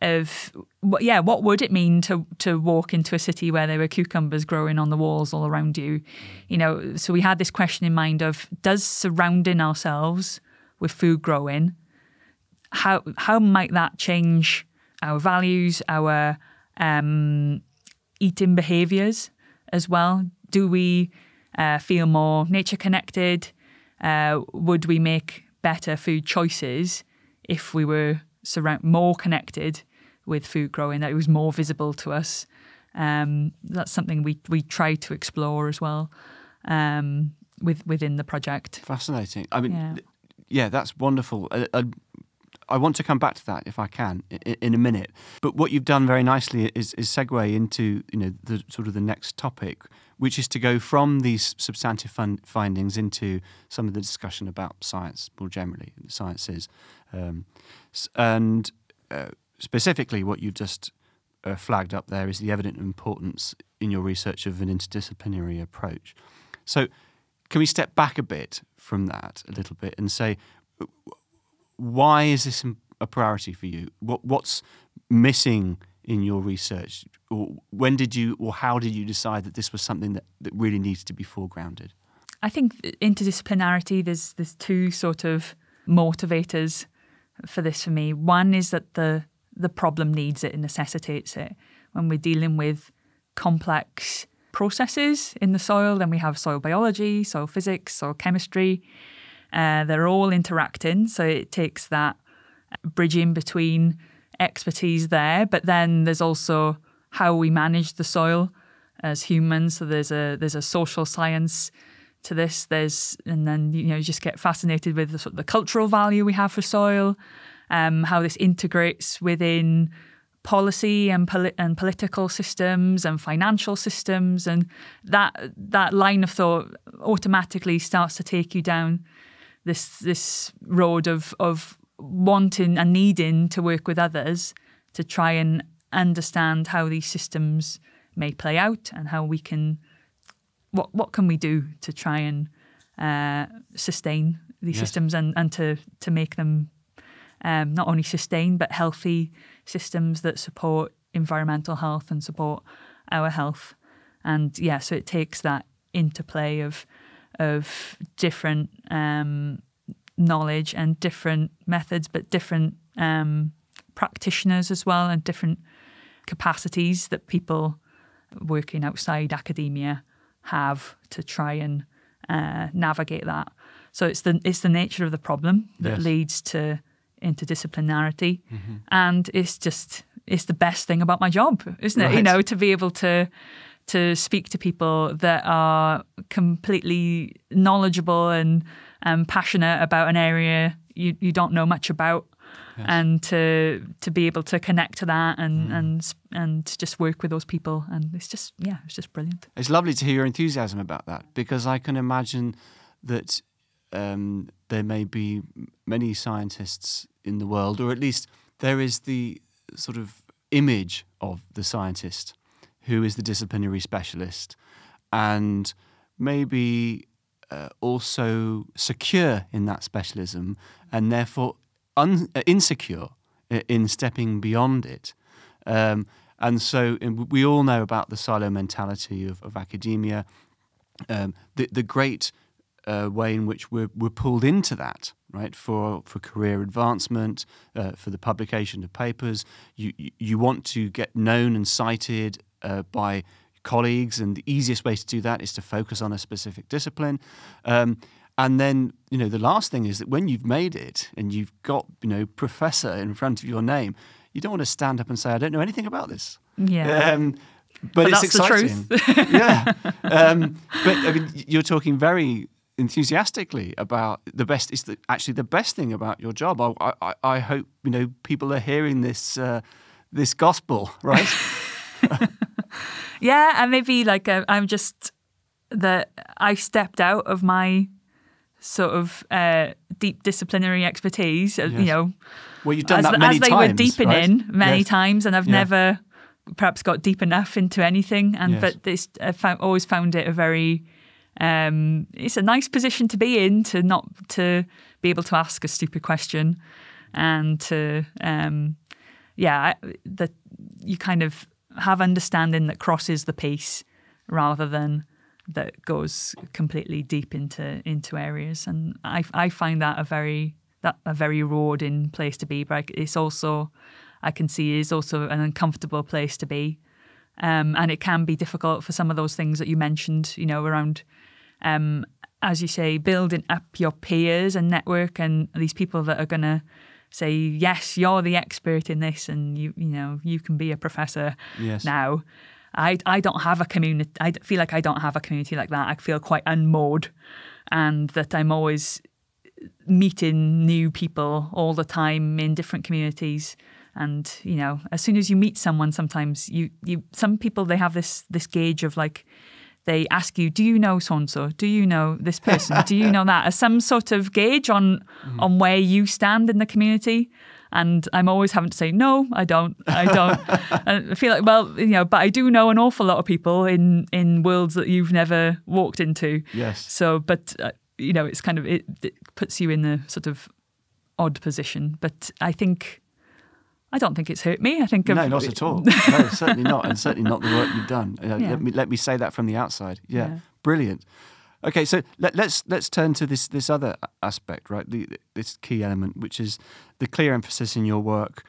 of yeah, what would it mean to to walk into a city where there were cucumbers growing on the walls all around you? You know, so we had this question in mind of does surrounding ourselves with food growing how how might that change our values, our um, eating behaviors as well? Do we uh, feel more nature connected? Uh, would we make better food choices if we were surround more connected with food growing, that it was more visible to us. Um, that's something we we try to explore as well um, with within the project. Fascinating. I mean, yeah, yeah that's wonderful. I, I, I want to come back to that if I can in, in a minute. But what you've done very nicely is, is segue into you know the sort of the next topic, which is to go from these substantive fun- findings into some of the discussion about science more generally, the sciences, um, and uh, specifically what you've just uh, flagged up there is the evident importance in your research of an interdisciplinary approach. So, can we step back a bit from that a little bit and say, why is this a priority for you? What, what's missing in your research? Or when did you, or how did you decide that this was something that, that really needs to be foregrounded? I think interdisciplinarity, there's, there's two sort of motivators for this for me. One is that the, the problem needs it and necessitates it. When we're dealing with complex processes in the soil, then we have soil biology, soil physics, soil chemistry. Uh, they're all interacting, so it takes that bridging between expertise there, but then there's also how we manage the soil as humans. So there's a there's a social science to this. There's and then you know you just get fascinated with the, sort of the cultural value we have for soil, um, how this integrates within policy and poli- and political systems and financial systems, and that that line of thought automatically starts to take you down this this road of of wanting and needing to work with others to try and understand how these systems may play out and how we can what what can we do to try and uh, sustain these yes. systems and, and to to make them um, not only sustain but healthy systems that support environmental health and support our health and yeah so it takes that interplay of of different um, knowledge and different methods, but different um, practitioners as well, and different capacities that people working outside academia have to try and uh, navigate that. So it's the it's the nature of the problem that yes. leads to interdisciplinarity, mm-hmm. and it's just it's the best thing about my job, isn't it? Right. You know, to be able to to speak to people that are completely knowledgeable and um, passionate about an area you, you don't know much about. Yes. And to to be able to connect to that and, mm. and and just work with those people and it's just yeah it's just brilliant. It's lovely to hear your enthusiasm about that because I can imagine that um, there may be many scientists in the world, or at least there is the sort of image of the scientist who is the disciplinary specialist, and maybe uh, also secure in that specialism and therefore un- uh, insecure in stepping beyond it. Um, and so we all know about the silo mentality of, of academia, um, the, the great uh, way in which we're, we're pulled into that, right, for, for career advancement, uh, for the publication of papers. You, you want to get known and cited uh, by colleagues, and the easiest way to do that is to focus on a specific discipline. Um, and then, you know, the last thing is that when you've made it and you've got, you know, professor in front of your name, you don't want to stand up and say, I don't know anything about this. Yeah. Um, but, but, it's exciting. yeah. Um, but I mean, you're talking very enthusiastically about the best. It's the, actually the best thing about your job. I, I, I hope you know people are hearing this uh, this gospel, right? yeah, and maybe like uh, I'm just that I stepped out of my sort of uh, deep disciplinary expertise. Uh, yes. You know, well, you've done as, that many as they times, were deepening right? many yes. times, and I've yeah. never perhaps got deep enough into anything. And yes. but this, I found, always found it a very um, it's a nice position to be in to not to be able to ask a stupid question and to um, yeah that you kind of have understanding that crosses the piece rather than that goes completely deep into into areas. And I, I find that a very that a very rewarding place to be but it's also I can see is also an uncomfortable place to be. Um, and it can be difficult for some of those things that you mentioned you know around um, as you say building up your peers and network and these people that are going to say yes you're the expert in this and you you know you can be a professor yes. now. I, I don't have a community I feel like I don't have a community like that. I feel quite unmoored and that I'm always meeting new people all the time in different communities. And you know as soon as you meet someone sometimes you you some people they have this this gauge of like they ask you do you know so and so do you know this person do you know that as some sort of gauge on mm. on where you stand in the community and I'm always having to say no, I don't, I don't. and I feel like, well, you know, but I do know an awful lot of people in in worlds that you've never walked into. Yes. So, but uh, you know, it's kind of it, it puts you in a sort of odd position. But I think. I don't think it's hurt me. I think no, not at all. no, certainly not, and certainly not the work you've done. Uh, yeah. Let me let me say that from the outside. Yeah, yeah. brilliant. Okay, so let, us let's, let's turn to this this other aspect, right? The, this key element, which is the clear emphasis in your work,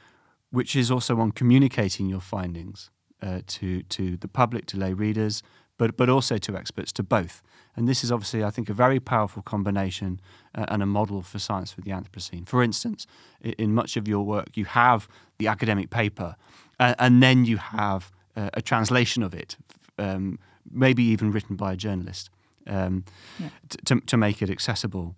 which is also on communicating your findings uh, to to the public, to lay readers, but but also to experts, to both. And this is obviously, I think, a very powerful combination uh, and a model for science for the Anthropocene. For instance, in, in much of your work, you have the academic paper, uh, and then you have uh, a translation of it, um, maybe even written by a journalist um, yeah. to, to make it accessible.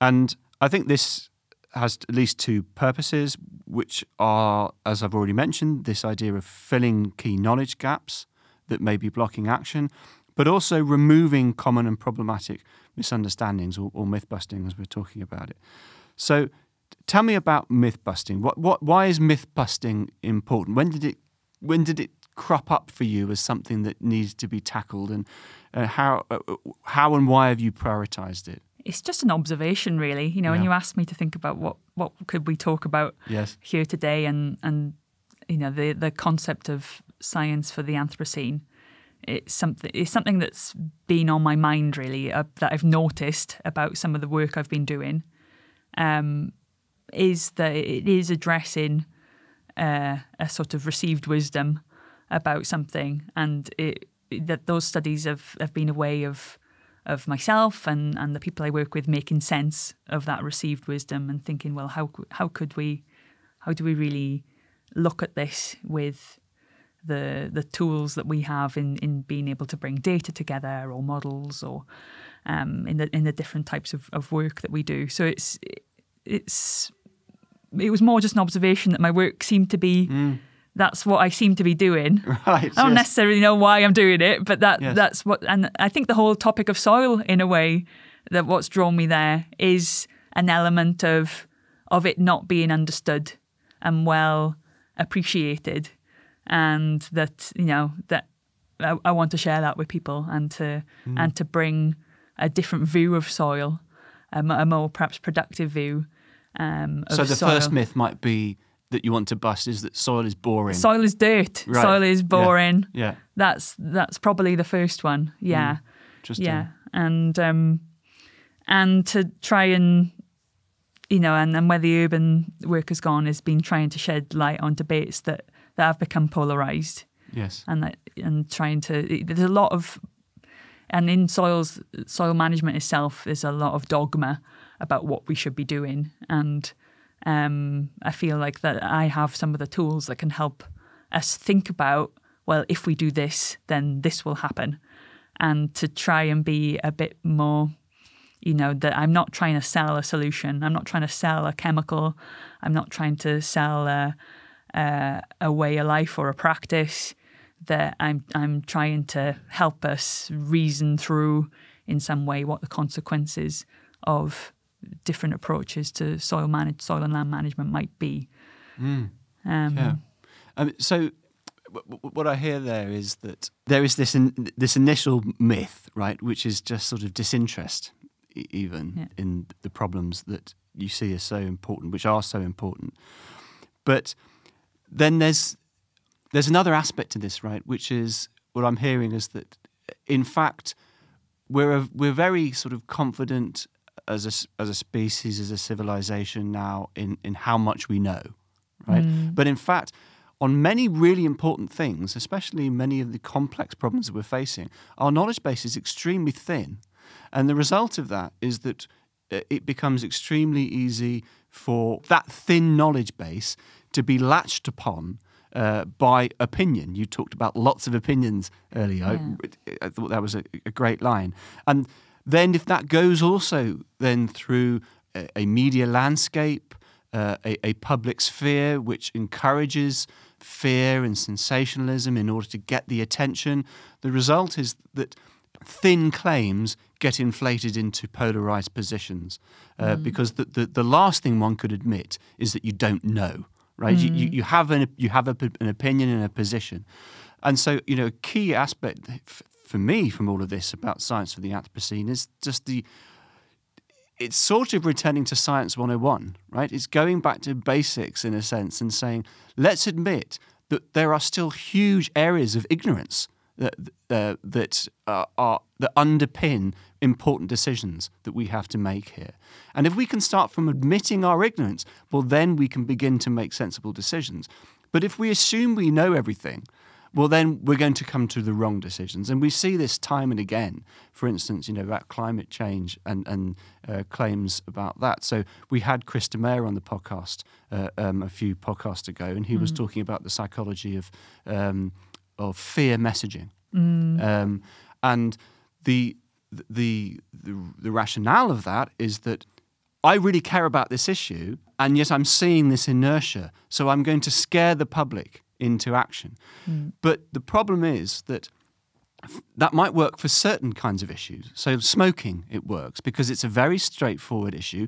And I think this has at least two purposes, which are, as I've already mentioned, this idea of filling key knowledge gaps that may be blocking action, but also removing common and problematic misunderstandings or, or myth busting as we're talking about it. So, tell me about myth busting. What, what, why is myth busting important? When did it, when did it crop up for you as something that needs to be tackled, and uh, how uh, how and why have you prioritized it? It's just an observation, really. You know, yeah. when you asked me to think about what what could we talk about yes. here today, and and you know the the concept of science for the Anthropocene, it's something it's something that's been on my mind really uh, that I've noticed about some of the work I've been doing. Um, is that it is addressing uh, a sort of received wisdom about something, and it that those studies have, have been a way of of myself and, and the people I work with making sense of that received wisdom and thinking, well, how how could we, how do we really look at this with the the tools that we have in, in being able to bring data together or models or um, in the in the different types of, of work that we do. So it's it's it was more just an observation that my work seemed to be. Mm that's what I seem to be doing. Right. I don't yes. necessarily know why I'm doing it, but that yes. that's what. And I think the whole topic of soil, in a way, that what's drawn me there is an element of of it not being understood and well appreciated, and that you know that I, I want to share that with people and to mm. and to bring a different view of soil, a, a more perhaps productive view. Um, so the soil. first myth might be that you want to bust is that soil is boring. Soil is dirt. Right. Soil is boring. Yeah. yeah. That's that's probably the first one. Yeah. Mm. Interesting. Yeah. And um and to try and you know, and, and where the urban work has gone has been trying to shed light on debates that, that have become polarized. Yes. And that and trying to there's a lot of and in soils soil management itself there's a lot of dogma about what we should be doing and um, I feel like that I have some of the tools that can help us think about, well, if we do this, then this will happen. And to try and be a bit more, you know, that I'm not trying to sell a solution. I'm not trying to sell a chemical. I'm not trying to sell a, a, a way of life or a practice. That I'm I'm trying to help us reason through in some way what the consequences of different approaches to soil manage soil and land management might be. Mm. Um, yeah. Um, so what I hear there is that there is this in, this initial myth, right, which is just sort of disinterest, even yeah. in the problems that you see as so important, which are so important. But then there's there's another aspect to this, right, which is what I'm hearing is that, in fact, we're a, we're very sort of confident as a, as a species, as a civilization now in, in how much we know, right? Mm. But in fact, on many really important things, especially many of the complex problems that we're facing, our knowledge base is extremely thin. And the result of that is that it becomes extremely easy for that thin knowledge base to be latched upon uh, by opinion. You talked about lots of opinions earlier. Yeah. I, I, thought that was a, a great line. And then if that goes also then through a, a media landscape, uh, a, a public sphere which encourages fear and sensationalism in order to get the attention. The result is that thin claims get inflated into polarized positions uh, mm. because the, the, the, last thing one could admit is that you don't know, right? Mm. You, you, have, an, you have a, an opinion and a position. And so, you know, a key aspect f- for me from all of this about science for the Anthropocene is just the it's sort of returning to science 101, right? It's going back to basics in a sense and saying, let's admit that there are still huge areas of ignorance that uh, that uh, are that underpin important decisions that we have to make here. And if we can start from admitting our ignorance, well, then we can begin to make sensible decisions. But if we assume we know everything, well, then we're going to come to the wrong decisions. And we see this time and again, for instance, you know, about climate change and, and uh, claims about that. So we had Kris De Meyer on the podcast uh, um, a few podcasts ago, and he mm. was talking about the psychology of, um, of fear messaging. Mm. Um, and the, the, the, the rationale of that is that I really care about this issue, and yet I'm seeing this inertia. So I'm going to scare the public into action. Mm. But the problem is that that might work for certain kinds of issues. So, smoking, it works because it's a very straightforward issue.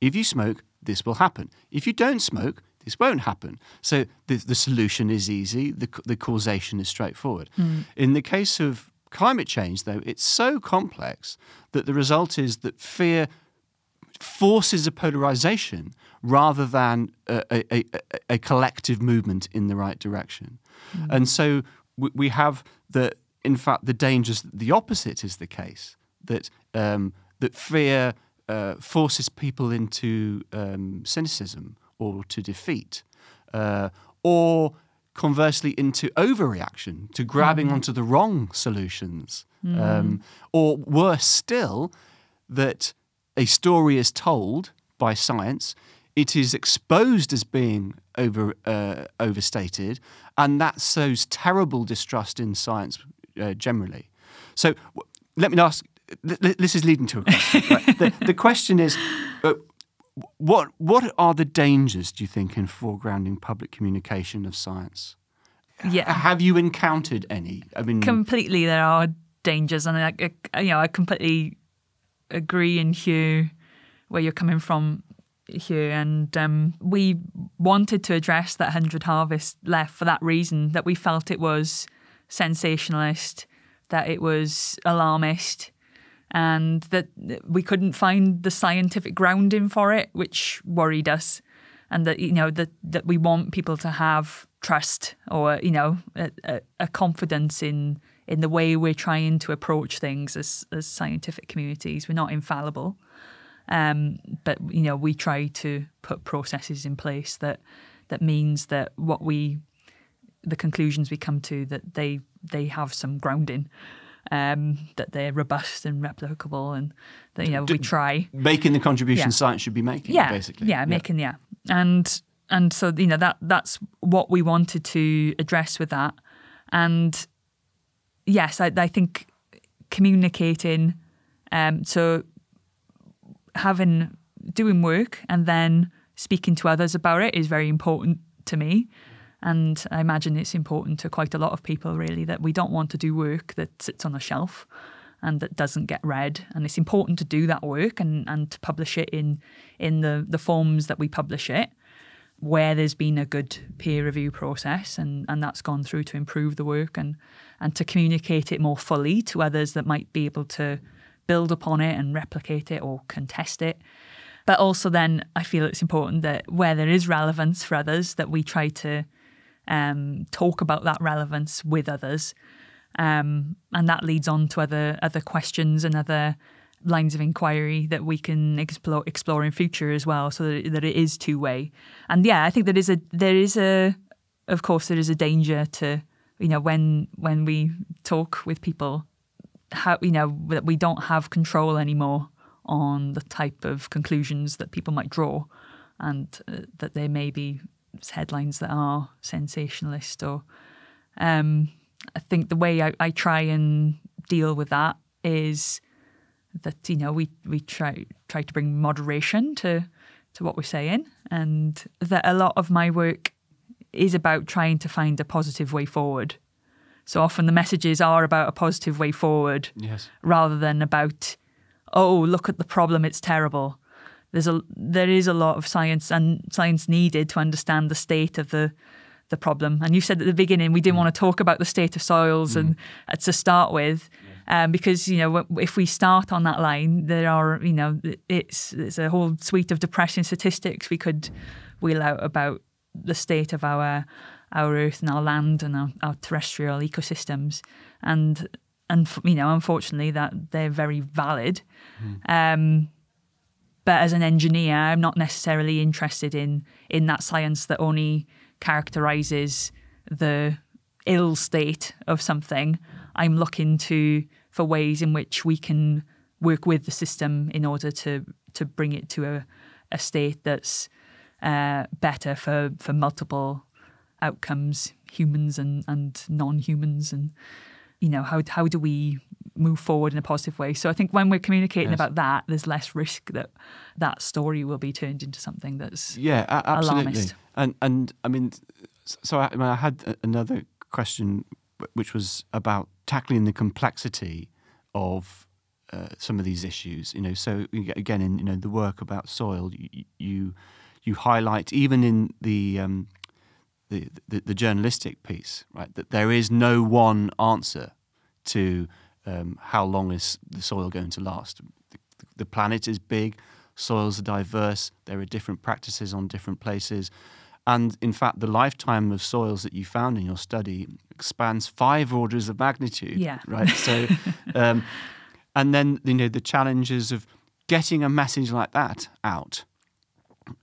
If you smoke, this will happen. If you don't smoke, this won't happen. So, the, the solution is easy, the, the causation is straightforward. Mm. In the case of climate change, though, it's so complex that the result is that fear forces a polarization rather than a, a, a, a collective movement in the right direction. Mm. And so we have the, in fact, the dangers. The opposite is the case that um, that fear uh, forces people into um, cynicism or to defeat, uh, or conversely into overreaction, to grabbing mm. onto the wrong solutions, mm. um, or worse still, that a story is told by science, it is exposed as being over uh, overstated, and that sows terrible distrust in science uh, generally. So w- let me ask. Th- this is leading to a question. Right? the, the, question is, uh, what what are the dangers? Do you think in foregrounding public communication of science? Yeah. Have you encountered any? I mean, completely. There are dangers, and I, I you know I completely agree in Hugh where you're coming from here and um, we wanted to address that 100 harvest left for that reason that we felt it was sensationalist that it was alarmist and that we couldn't find the scientific grounding for it which worried us and that you know that that we want people to have trust or you know a, a confidence in in the way we're trying to approach things as, as scientific communities. We're not infallible. Um, but you know, we try to put processes in place that that means that what we the conclusions we come to that they they have some grounding. Um, that they're robust and replicable, and that you know we try making the contribution yeah. science should be making. Yeah, basically. Yeah, yeah, making yeah, and and so you know that that's what we wanted to address with that, and yes, I, I think communicating. Um, so having doing work and then speaking to others about it is very important to me. And I imagine it's important to quite a lot of people, really, that we don't want to do work that sits on a shelf and that doesn't get read. And it's important to do that work and, and to publish it in in the, the forms that we publish it where there's been a good peer review process and, and that's gone through to improve the work and, and to communicate it more fully to others that might be able to build upon it and replicate it or contest it. But also then I feel it's important that where there is relevance for others, that we try to um, talk about that relevance with others. Um, and that leads on to other other questions and other lines of inquiry that we can explore explore in future as well, so that, that it is two way. And yeah, I think there is a there is a of course there is a danger to you know when when we talk with people how you know that we don't have control anymore on the type of conclusions that people might draw, and uh, that they may be headlines that are sensationalist or. Um, I think the way I, I try and deal with that is that you know we we try try to bring moderation to to what we're saying, and that a lot of my work is about trying to find a positive way forward. So often the messages are about a positive way forward, Yes. rather than about, oh, look at the problem, it's terrible. There's a there is a lot of science and science needed to understand the state of the the problem. And you said at the beginning we didn't want to talk about the state of soils and uh, to start with, um, because you know if we start on that line, there are you know it's it's a whole suite of depressing statistics we could wheel out about the state of our our earth and our land and our, our terrestrial ecosystems, and and you know unfortunately that they're very valid. Um, but as an engineer, I'm not necessarily interested in in that science that only characterizes the ill state of something. I'm looking to for ways in which we can work with the system in order to to bring it to a, a state that's uh, better for, for multiple outcomes, humans and, and non-humans, and you know how how do we move forward in a positive way? So I think when we're communicating Yes. about that, there's less risk that that story will be turned into something that's Yeah, absolutely. Alarmist. And and I mean, so I, I, mean, I had another question, which was about tackling the complexity of uh, some of these issues. You know, so again, in you know the work about soil, you you, you highlight even in the, um, the the the journalistic piece, right, that there is no one answer to um, how long is the soil going to last. The, the planet is big, soils are diverse, there are different practices on different places. And in fact, the lifetime of soils that you found in your study expands five orders of magnitude. Yeah. Right. So, um, and then you know the challenges of getting a message like that out,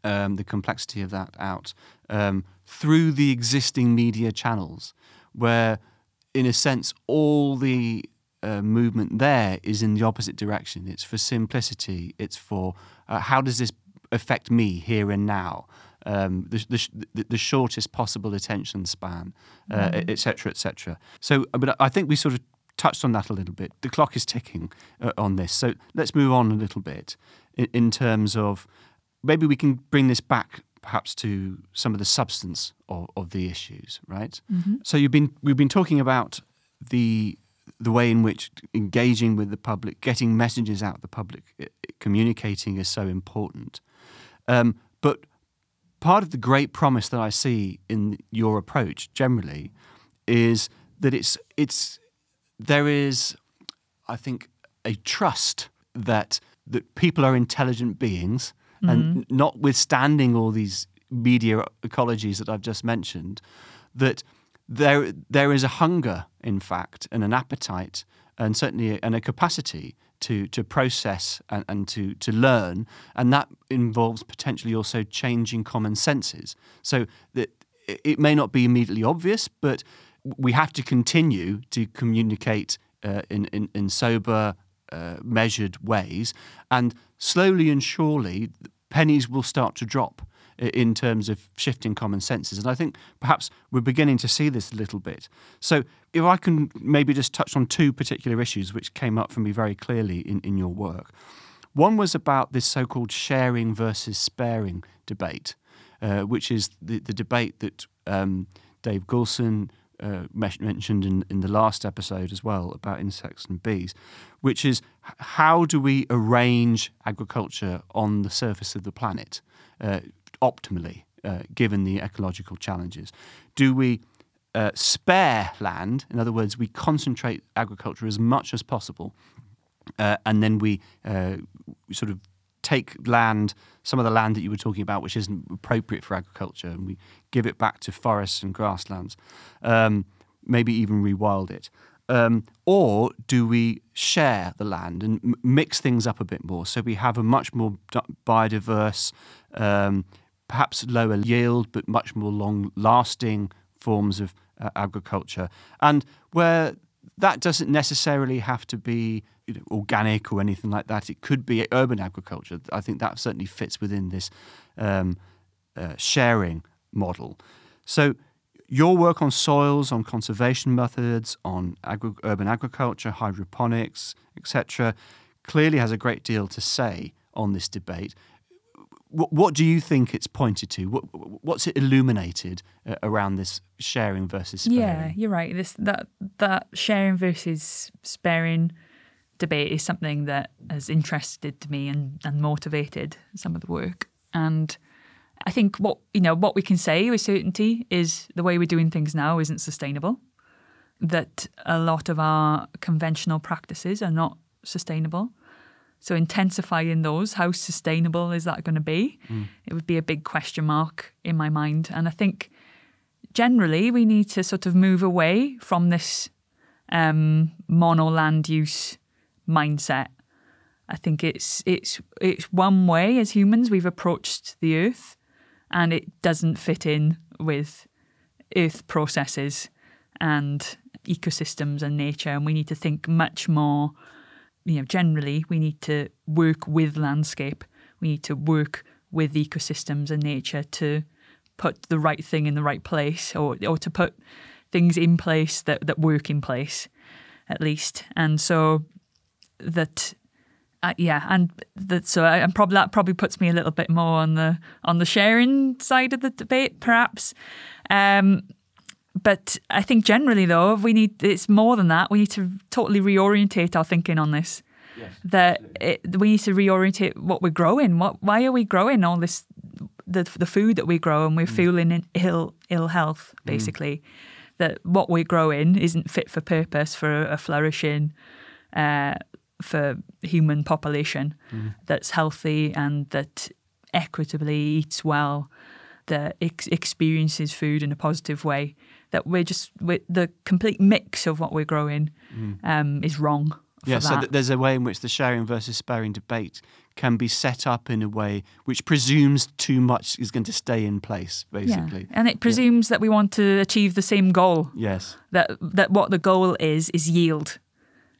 um, the complexity of that out um, through the existing media channels, where, in a sense, all the uh, movement there is in the opposite direction. It's for simplicity. It's for uh, how does this affect me here and now. Um, the, the, the, the shortest possible attention span, uh, etc. cetera, et cetera. So, uh, but I think we sort of touched on that a little bit. The clock is ticking uh, on this. So let's move on a little bit in, in terms of maybe we can bring this back perhaps to some of the substance of, of the issues, right? So you've been we've been talking about the the way in which engaging with the public, getting messages out to the public, i- communicating is so important. Um, but part of the great promise that I see in your approach generally is that it's it's there is I think a trust that that people are intelligent beings and notwithstanding all these media ecologies that I've just mentioned that there there is a hunger in fact and an appetite and certainly and a capacity to to process and, and to to learn. And that involves potentially also changing common senses. So that it may not be immediately obvious but we have to continue to communicate uh, in, in in sober uh, measured ways. And slowly and surely pennies will start to drop in terms of shifting common senses. And I think perhaps we're beginning to see this a little bit. So, if I can maybe just touch on two particular issues which came up for me very clearly in, in your work. One was about this so called sharing versus sparing debate, uh, which is the, the debate that um, Dave Goulson uh, mentioned in, in the last episode as well about insects and bees, which is how do we arrange agriculture on the surface of the planet uh, optimally, uh, given the ecological challenges? Do we uh, spare land? In other words, we concentrate agriculture as much as possible, uh, and then we uh, sort of take land, some of the land that you were talking about, which isn't appropriate for agriculture, and we give it back to forests and grasslands, um, maybe even rewild it. Um, or do we share the land and m- mix things up a bit more so we have a much more biodiverse, um, perhaps lower yield, but much more long lasting forms of uh, agriculture? And where that doesn't necessarily have to be you know, organic or anything like that. It could be urban agriculture. I think that certainly fits within this um, uh, sharing model. So, your work on soils, on conservation methods, on agri- urban agriculture, hydroponics, etc., clearly has a great deal to say on this debate. What, what do you think it's pointed to? What, what's it illuminated uh, around this sharing versus sparing? Yeah, you're right. This that that sharing versus sparing debate is something that has interested me and, and motivated some of the work. And I think what you know what we can say with certainty is the way we're doing things now isn't sustainable. That a lot of our conventional practices are not sustainable. So intensifying those, how sustainable is that going to be? Mm. It would be a big question mark in my mind. And I think generally we need to sort of move away from this um, mono land use mindset. I think it's it's it's one way as humans we've approached the earth and it doesn't fit in with earth processes and ecosystems and nature and we need to think much more you know generally we need to work with landscape we need to work with ecosystems and nature to put the right thing in the right place or or to put things in place that that work in place at least and so that uh, yeah, and that so I, and probably that probably puts me a little bit more on the on the sharing side of the debate, perhaps. Um, but I think generally, though, we need it's more than that. We need to totally reorientate our thinking on this. Yes, that it, we need to reorientate what we're growing. What why are we growing all this the the food that we grow and we're mm. feeling ill ill health mm. basically. Mm. That what we're growing isn't fit for purpose for a, a flourishing uh, for human population mm. that's healthy and that equitably eats well, that ex- experiences food in a positive way. That we're just we're, the complete mix of what we're growing mm. um, is wrong. Yeah, that. so th- there's a way in which the sharing versus sparing debate can be set up in a way which presumes too much is going to stay in place, basically. Yeah. And it presumes yeah. that we want to achieve the same goal. Yes. That that what the goal is is yield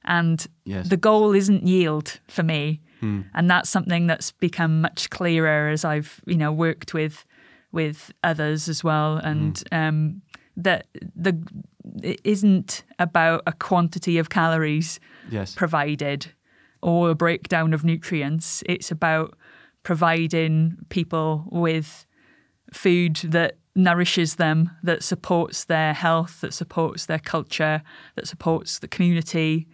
and yes. the goal isn't yield for me. Hmm. And that's something that's become much clearer as I've, you know, worked with with others as well. And hmm. um, that the it isn't about a quantity of calories yes. provided or a breakdown of nutrients. It's about providing people with food that nourishes them, that supports their health, that supports their culture, that supports the community,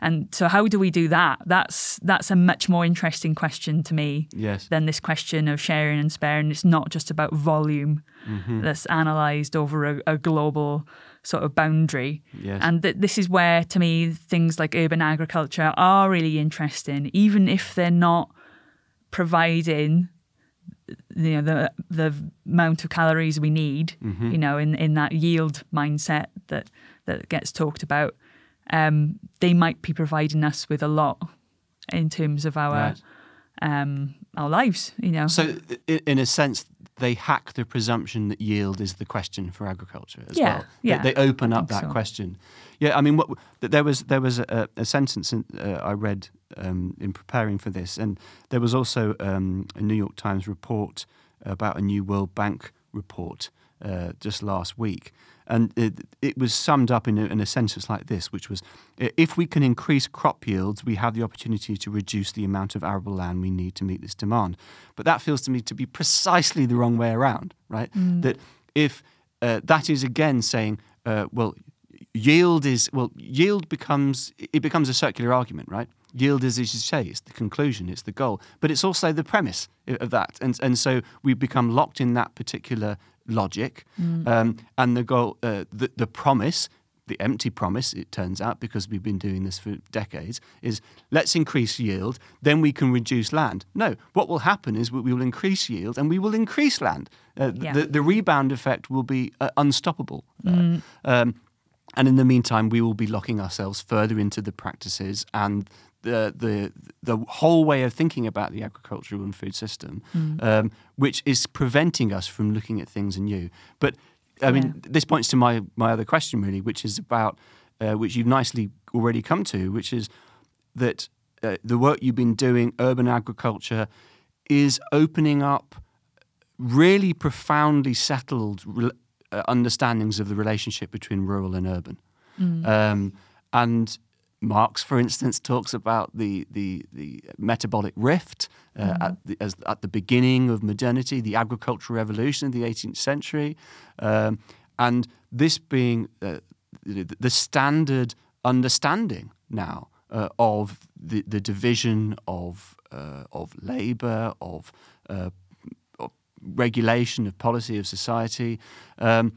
and so, how do we do that? That's that's a much more interesting question to me yes. than this question of sharing and sparing. It's not just about volume mm-hmm. that's analysed over a, a, global sort of boundary. Yes. And th- this is where, to me, things like urban agriculture are really interesting, even if they're not providing you know the the amount of calories we need mm-hmm. you know in in that yield mindset that that gets talked about um, they might be providing us with a lot in terms of our right. um, our lives. You know. So, in a sense, they hack the presumption that yield is the question for agriculture as yeah, well. Yeah, they, they open up that so. question. Yeah, I mean, what, there was there was a, a sentence in, uh, I read um, in preparing for this, and there was also um, a New York Times report about a new World Bank report uh, just last week, and it, it was summed up in a, in a, sentence like this, which was If we can increase crop yields, we have the opportunity to reduce the amount of arable land we need to meet this demand. But that feels to me to be precisely the wrong way around, right? Mm. That if uh, that is again saying, uh, well, yield is, well, yield becomes, it becomes a circular argument, right? Yield is, as you say, it's the conclusion, it's the goal, but it's also the premise of that. And, and so we become locked in that particular logic. Mm. Um, and the goal, uh, the, the promise, the empty promise, it turns out, because we've been doing this for decades, is let's increase yield, then we can reduce land. No, what will happen is we will increase yield and we will increase land. Uh, yeah. the, the, rebound effect will be uh, unstoppable. Mm. Um, and in the meantime, we will be locking ourselves further into the practices and the the the whole way of thinking about the agricultural and food system, mm. um, which is preventing us from looking at things anew. But I mean, yeah. this points to my my other question really, which is about uh, which you've nicely already come to, which is that uh, the work you've been doing, urban agriculture, is opening up really profoundly settled uh, understandings of the relationship between rural and urban. Mm. Um, and Marx, for instance, talks about the the, the metabolic rift uh, mm-hmm. at, the, as, at the beginning of modernity, the agricultural revolution of the 18th century, um, and this being uh, the, the, standard understanding now uh, of the, the division of uh, of labour, of, uh, of, regulation, of policy, of society, um,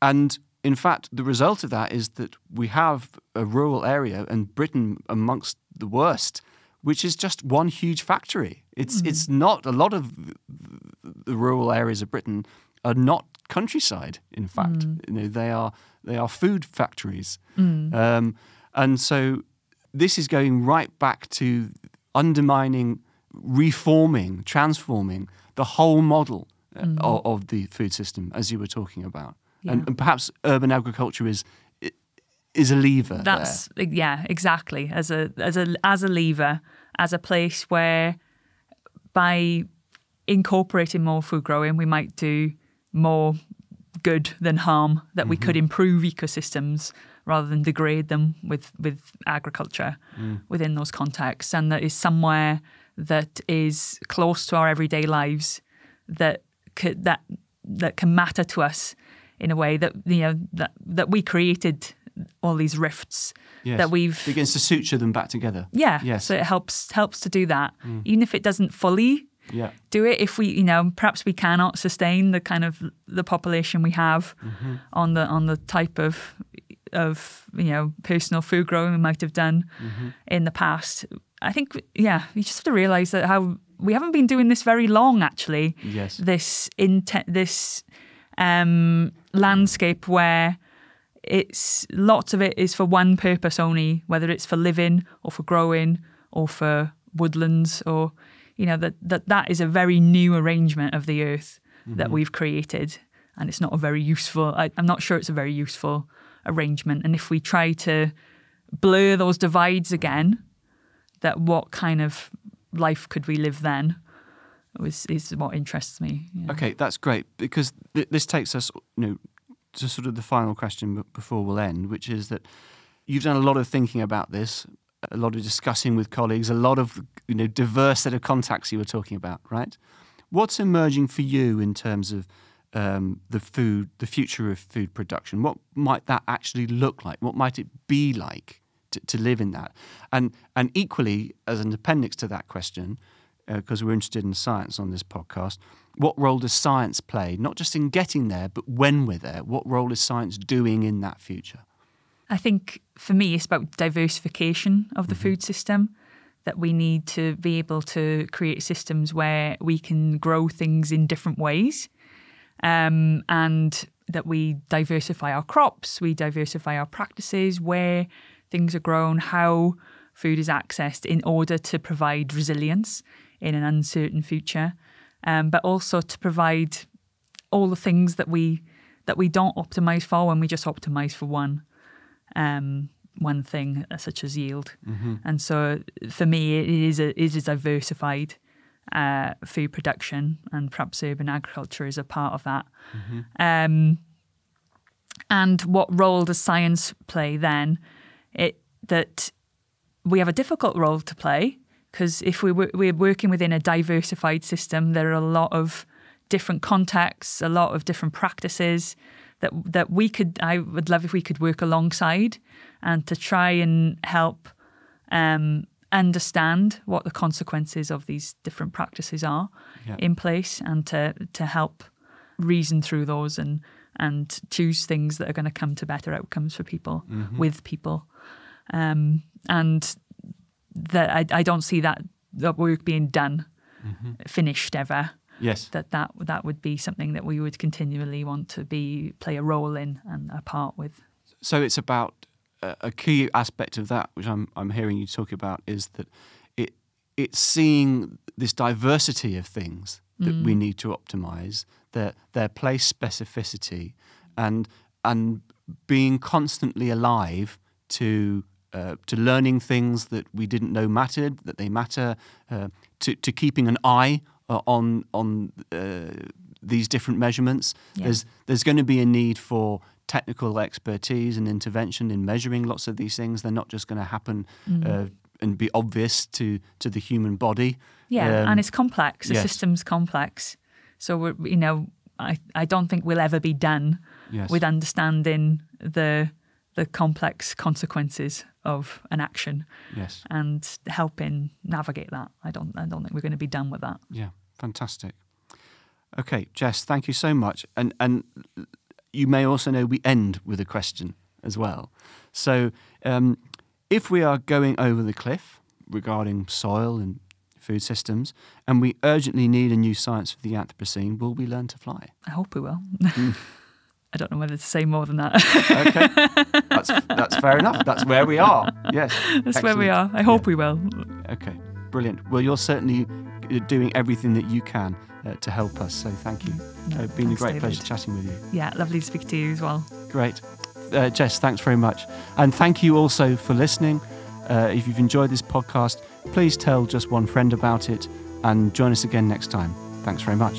and in fact, the result of that is that we have a rural area, and Britain amongst the worst, which is just one huge factory. It's mm. it's not a lot of the rural areas of Britain are not countryside. In fact, mm. you know they are they are food factories, mm. um, and so this is going right back to undermining, reforming, transforming the whole model uh, mm. of, of the food system, as you were talking about. Yeah. And, and, perhaps urban agriculture is is a lever. That's there. yeah, exactly. As a as a as a lever, as a place where by incorporating more food growing, we might do more good than harm. That mm-hmm. we could mm-hmm. improve ecosystems rather than degrade them with with agriculture mm. within those contexts, and that is somewhere that is close to our everyday lives that could, that that can matter to us in a way that you know that that we created all these rifts yes. that we've begins to suture them back together. Yeah. Yes. So it helps helps to do that, mm. even if it doesn't fully yeah. do it. If we, you know, perhaps we cannot sustain the kind of the population we have mm-hmm. on the on the type of of you know personal food growing we might have done mm-hmm. in the past. I think yeah, you just have to realize that how we haven't been doing this very long actually. Yes. This intent this um, landscape where it's lots of it is for one purpose only, whether it's for living or for growing or for woodlands or you know that that that is a very new arrangement of the earth mm-hmm. that we've created, and it's not a very useful. I, I'm not sure it's a very useful arrangement. And if we try to blur those divides again, that what kind of life could we live then? was is what interests me. Yeah. Okay, that's great because th- this takes us, you know, to sort of the final question before we'll end, which is that you've done a lot of thinking about this, a lot of discussing with colleagues, a lot of you know diverse set of contacts you were talking about, right? What's emerging for you in terms of um, the food, the future of food production? What might that actually look like? What might it be like to, to live in that? And and equally, as an appendix to that question, because uh, we're interested in science on this podcast. What role does science play, not just in getting there, but when we're there? What role is science doing in that future? I think for me, it's about diversification of the mm-hmm. food system. That we need to be able to create systems where we can grow things in different ways, um, and that we diversify our crops, we diversify our practices, where things are grown, how food is accessed in order to provide resilience in an uncertain future, um, but also to provide all the things that we that we don't optimize for when we just optimize for one um, one thing, uh, such as yield. Mm-hmm. And so, for me, it is a it is a diversified uh, food production, and perhaps urban agriculture is a part of that. Mm-hmm. Um, and what role does science play then? It that we have a difficult role to play because if we we're working within a diversified system, there are a lot of different contexts, a lot of different practices that that we could. I would love if we could work alongside and to try and help um, understand what the consequences of these different practices are yeah. in place, and to to help reason through those and and choose things that are going to come to better outcomes for people mm-hmm. with people. Um, and that I, I don't see that, that work being done, mm-hmm. finished ever. Yes. That, that that would be something that we would continually want to be play a role in and a part with. So it's about uh, a key aspect of that, which I'm I'm hearing you talk about, is that it it's seeing this diversity of things that mm. we need to optimize, their their place specificity, and and being constantly alive to uh, to learning things that we didn't know mattered, that they matter, uh, to, to keeping an eye uh, on on uh, these different measurements. Yeah. There's there's going to be a need for technical expertise and intervention in measuring lots of these things. They're not just going to happen Mm. uh, and be obvious to to the human body. Yeah, Um, and it's complex. The yes. system's complex. So we're, you know, I, I don't think we'll ever be done Yes. with understanding the the complex consequences of an action yes. and helping navigate that. I don't I don't think we're going to be done with that. Yeah, fantastic. Okay, Jess, thank you so much. And and you may also know we end with a question as well. So um, if we are going over the cliff regarding soil and food systems, and we urgently need a new science for the Anthropocene, will we learn to fly? I hope we will. I don't know whether to say more than that. Okay, that's that's fair enough. That's where we are. Yes, That's where we are. I hope we will. Okay, brilliant. Well, you're certainly uh, doing everything that you can uh, to help us. So thank you. No, it's been a great David. pleasure chatting with you. Yeah, lovely to speak to you as well. Great. Uh, Jess, thanks very much. And thank you also for listening. Uh, if you've enjoyed this podcast, please tell just one friend about it and join us again next time. Thanks very much.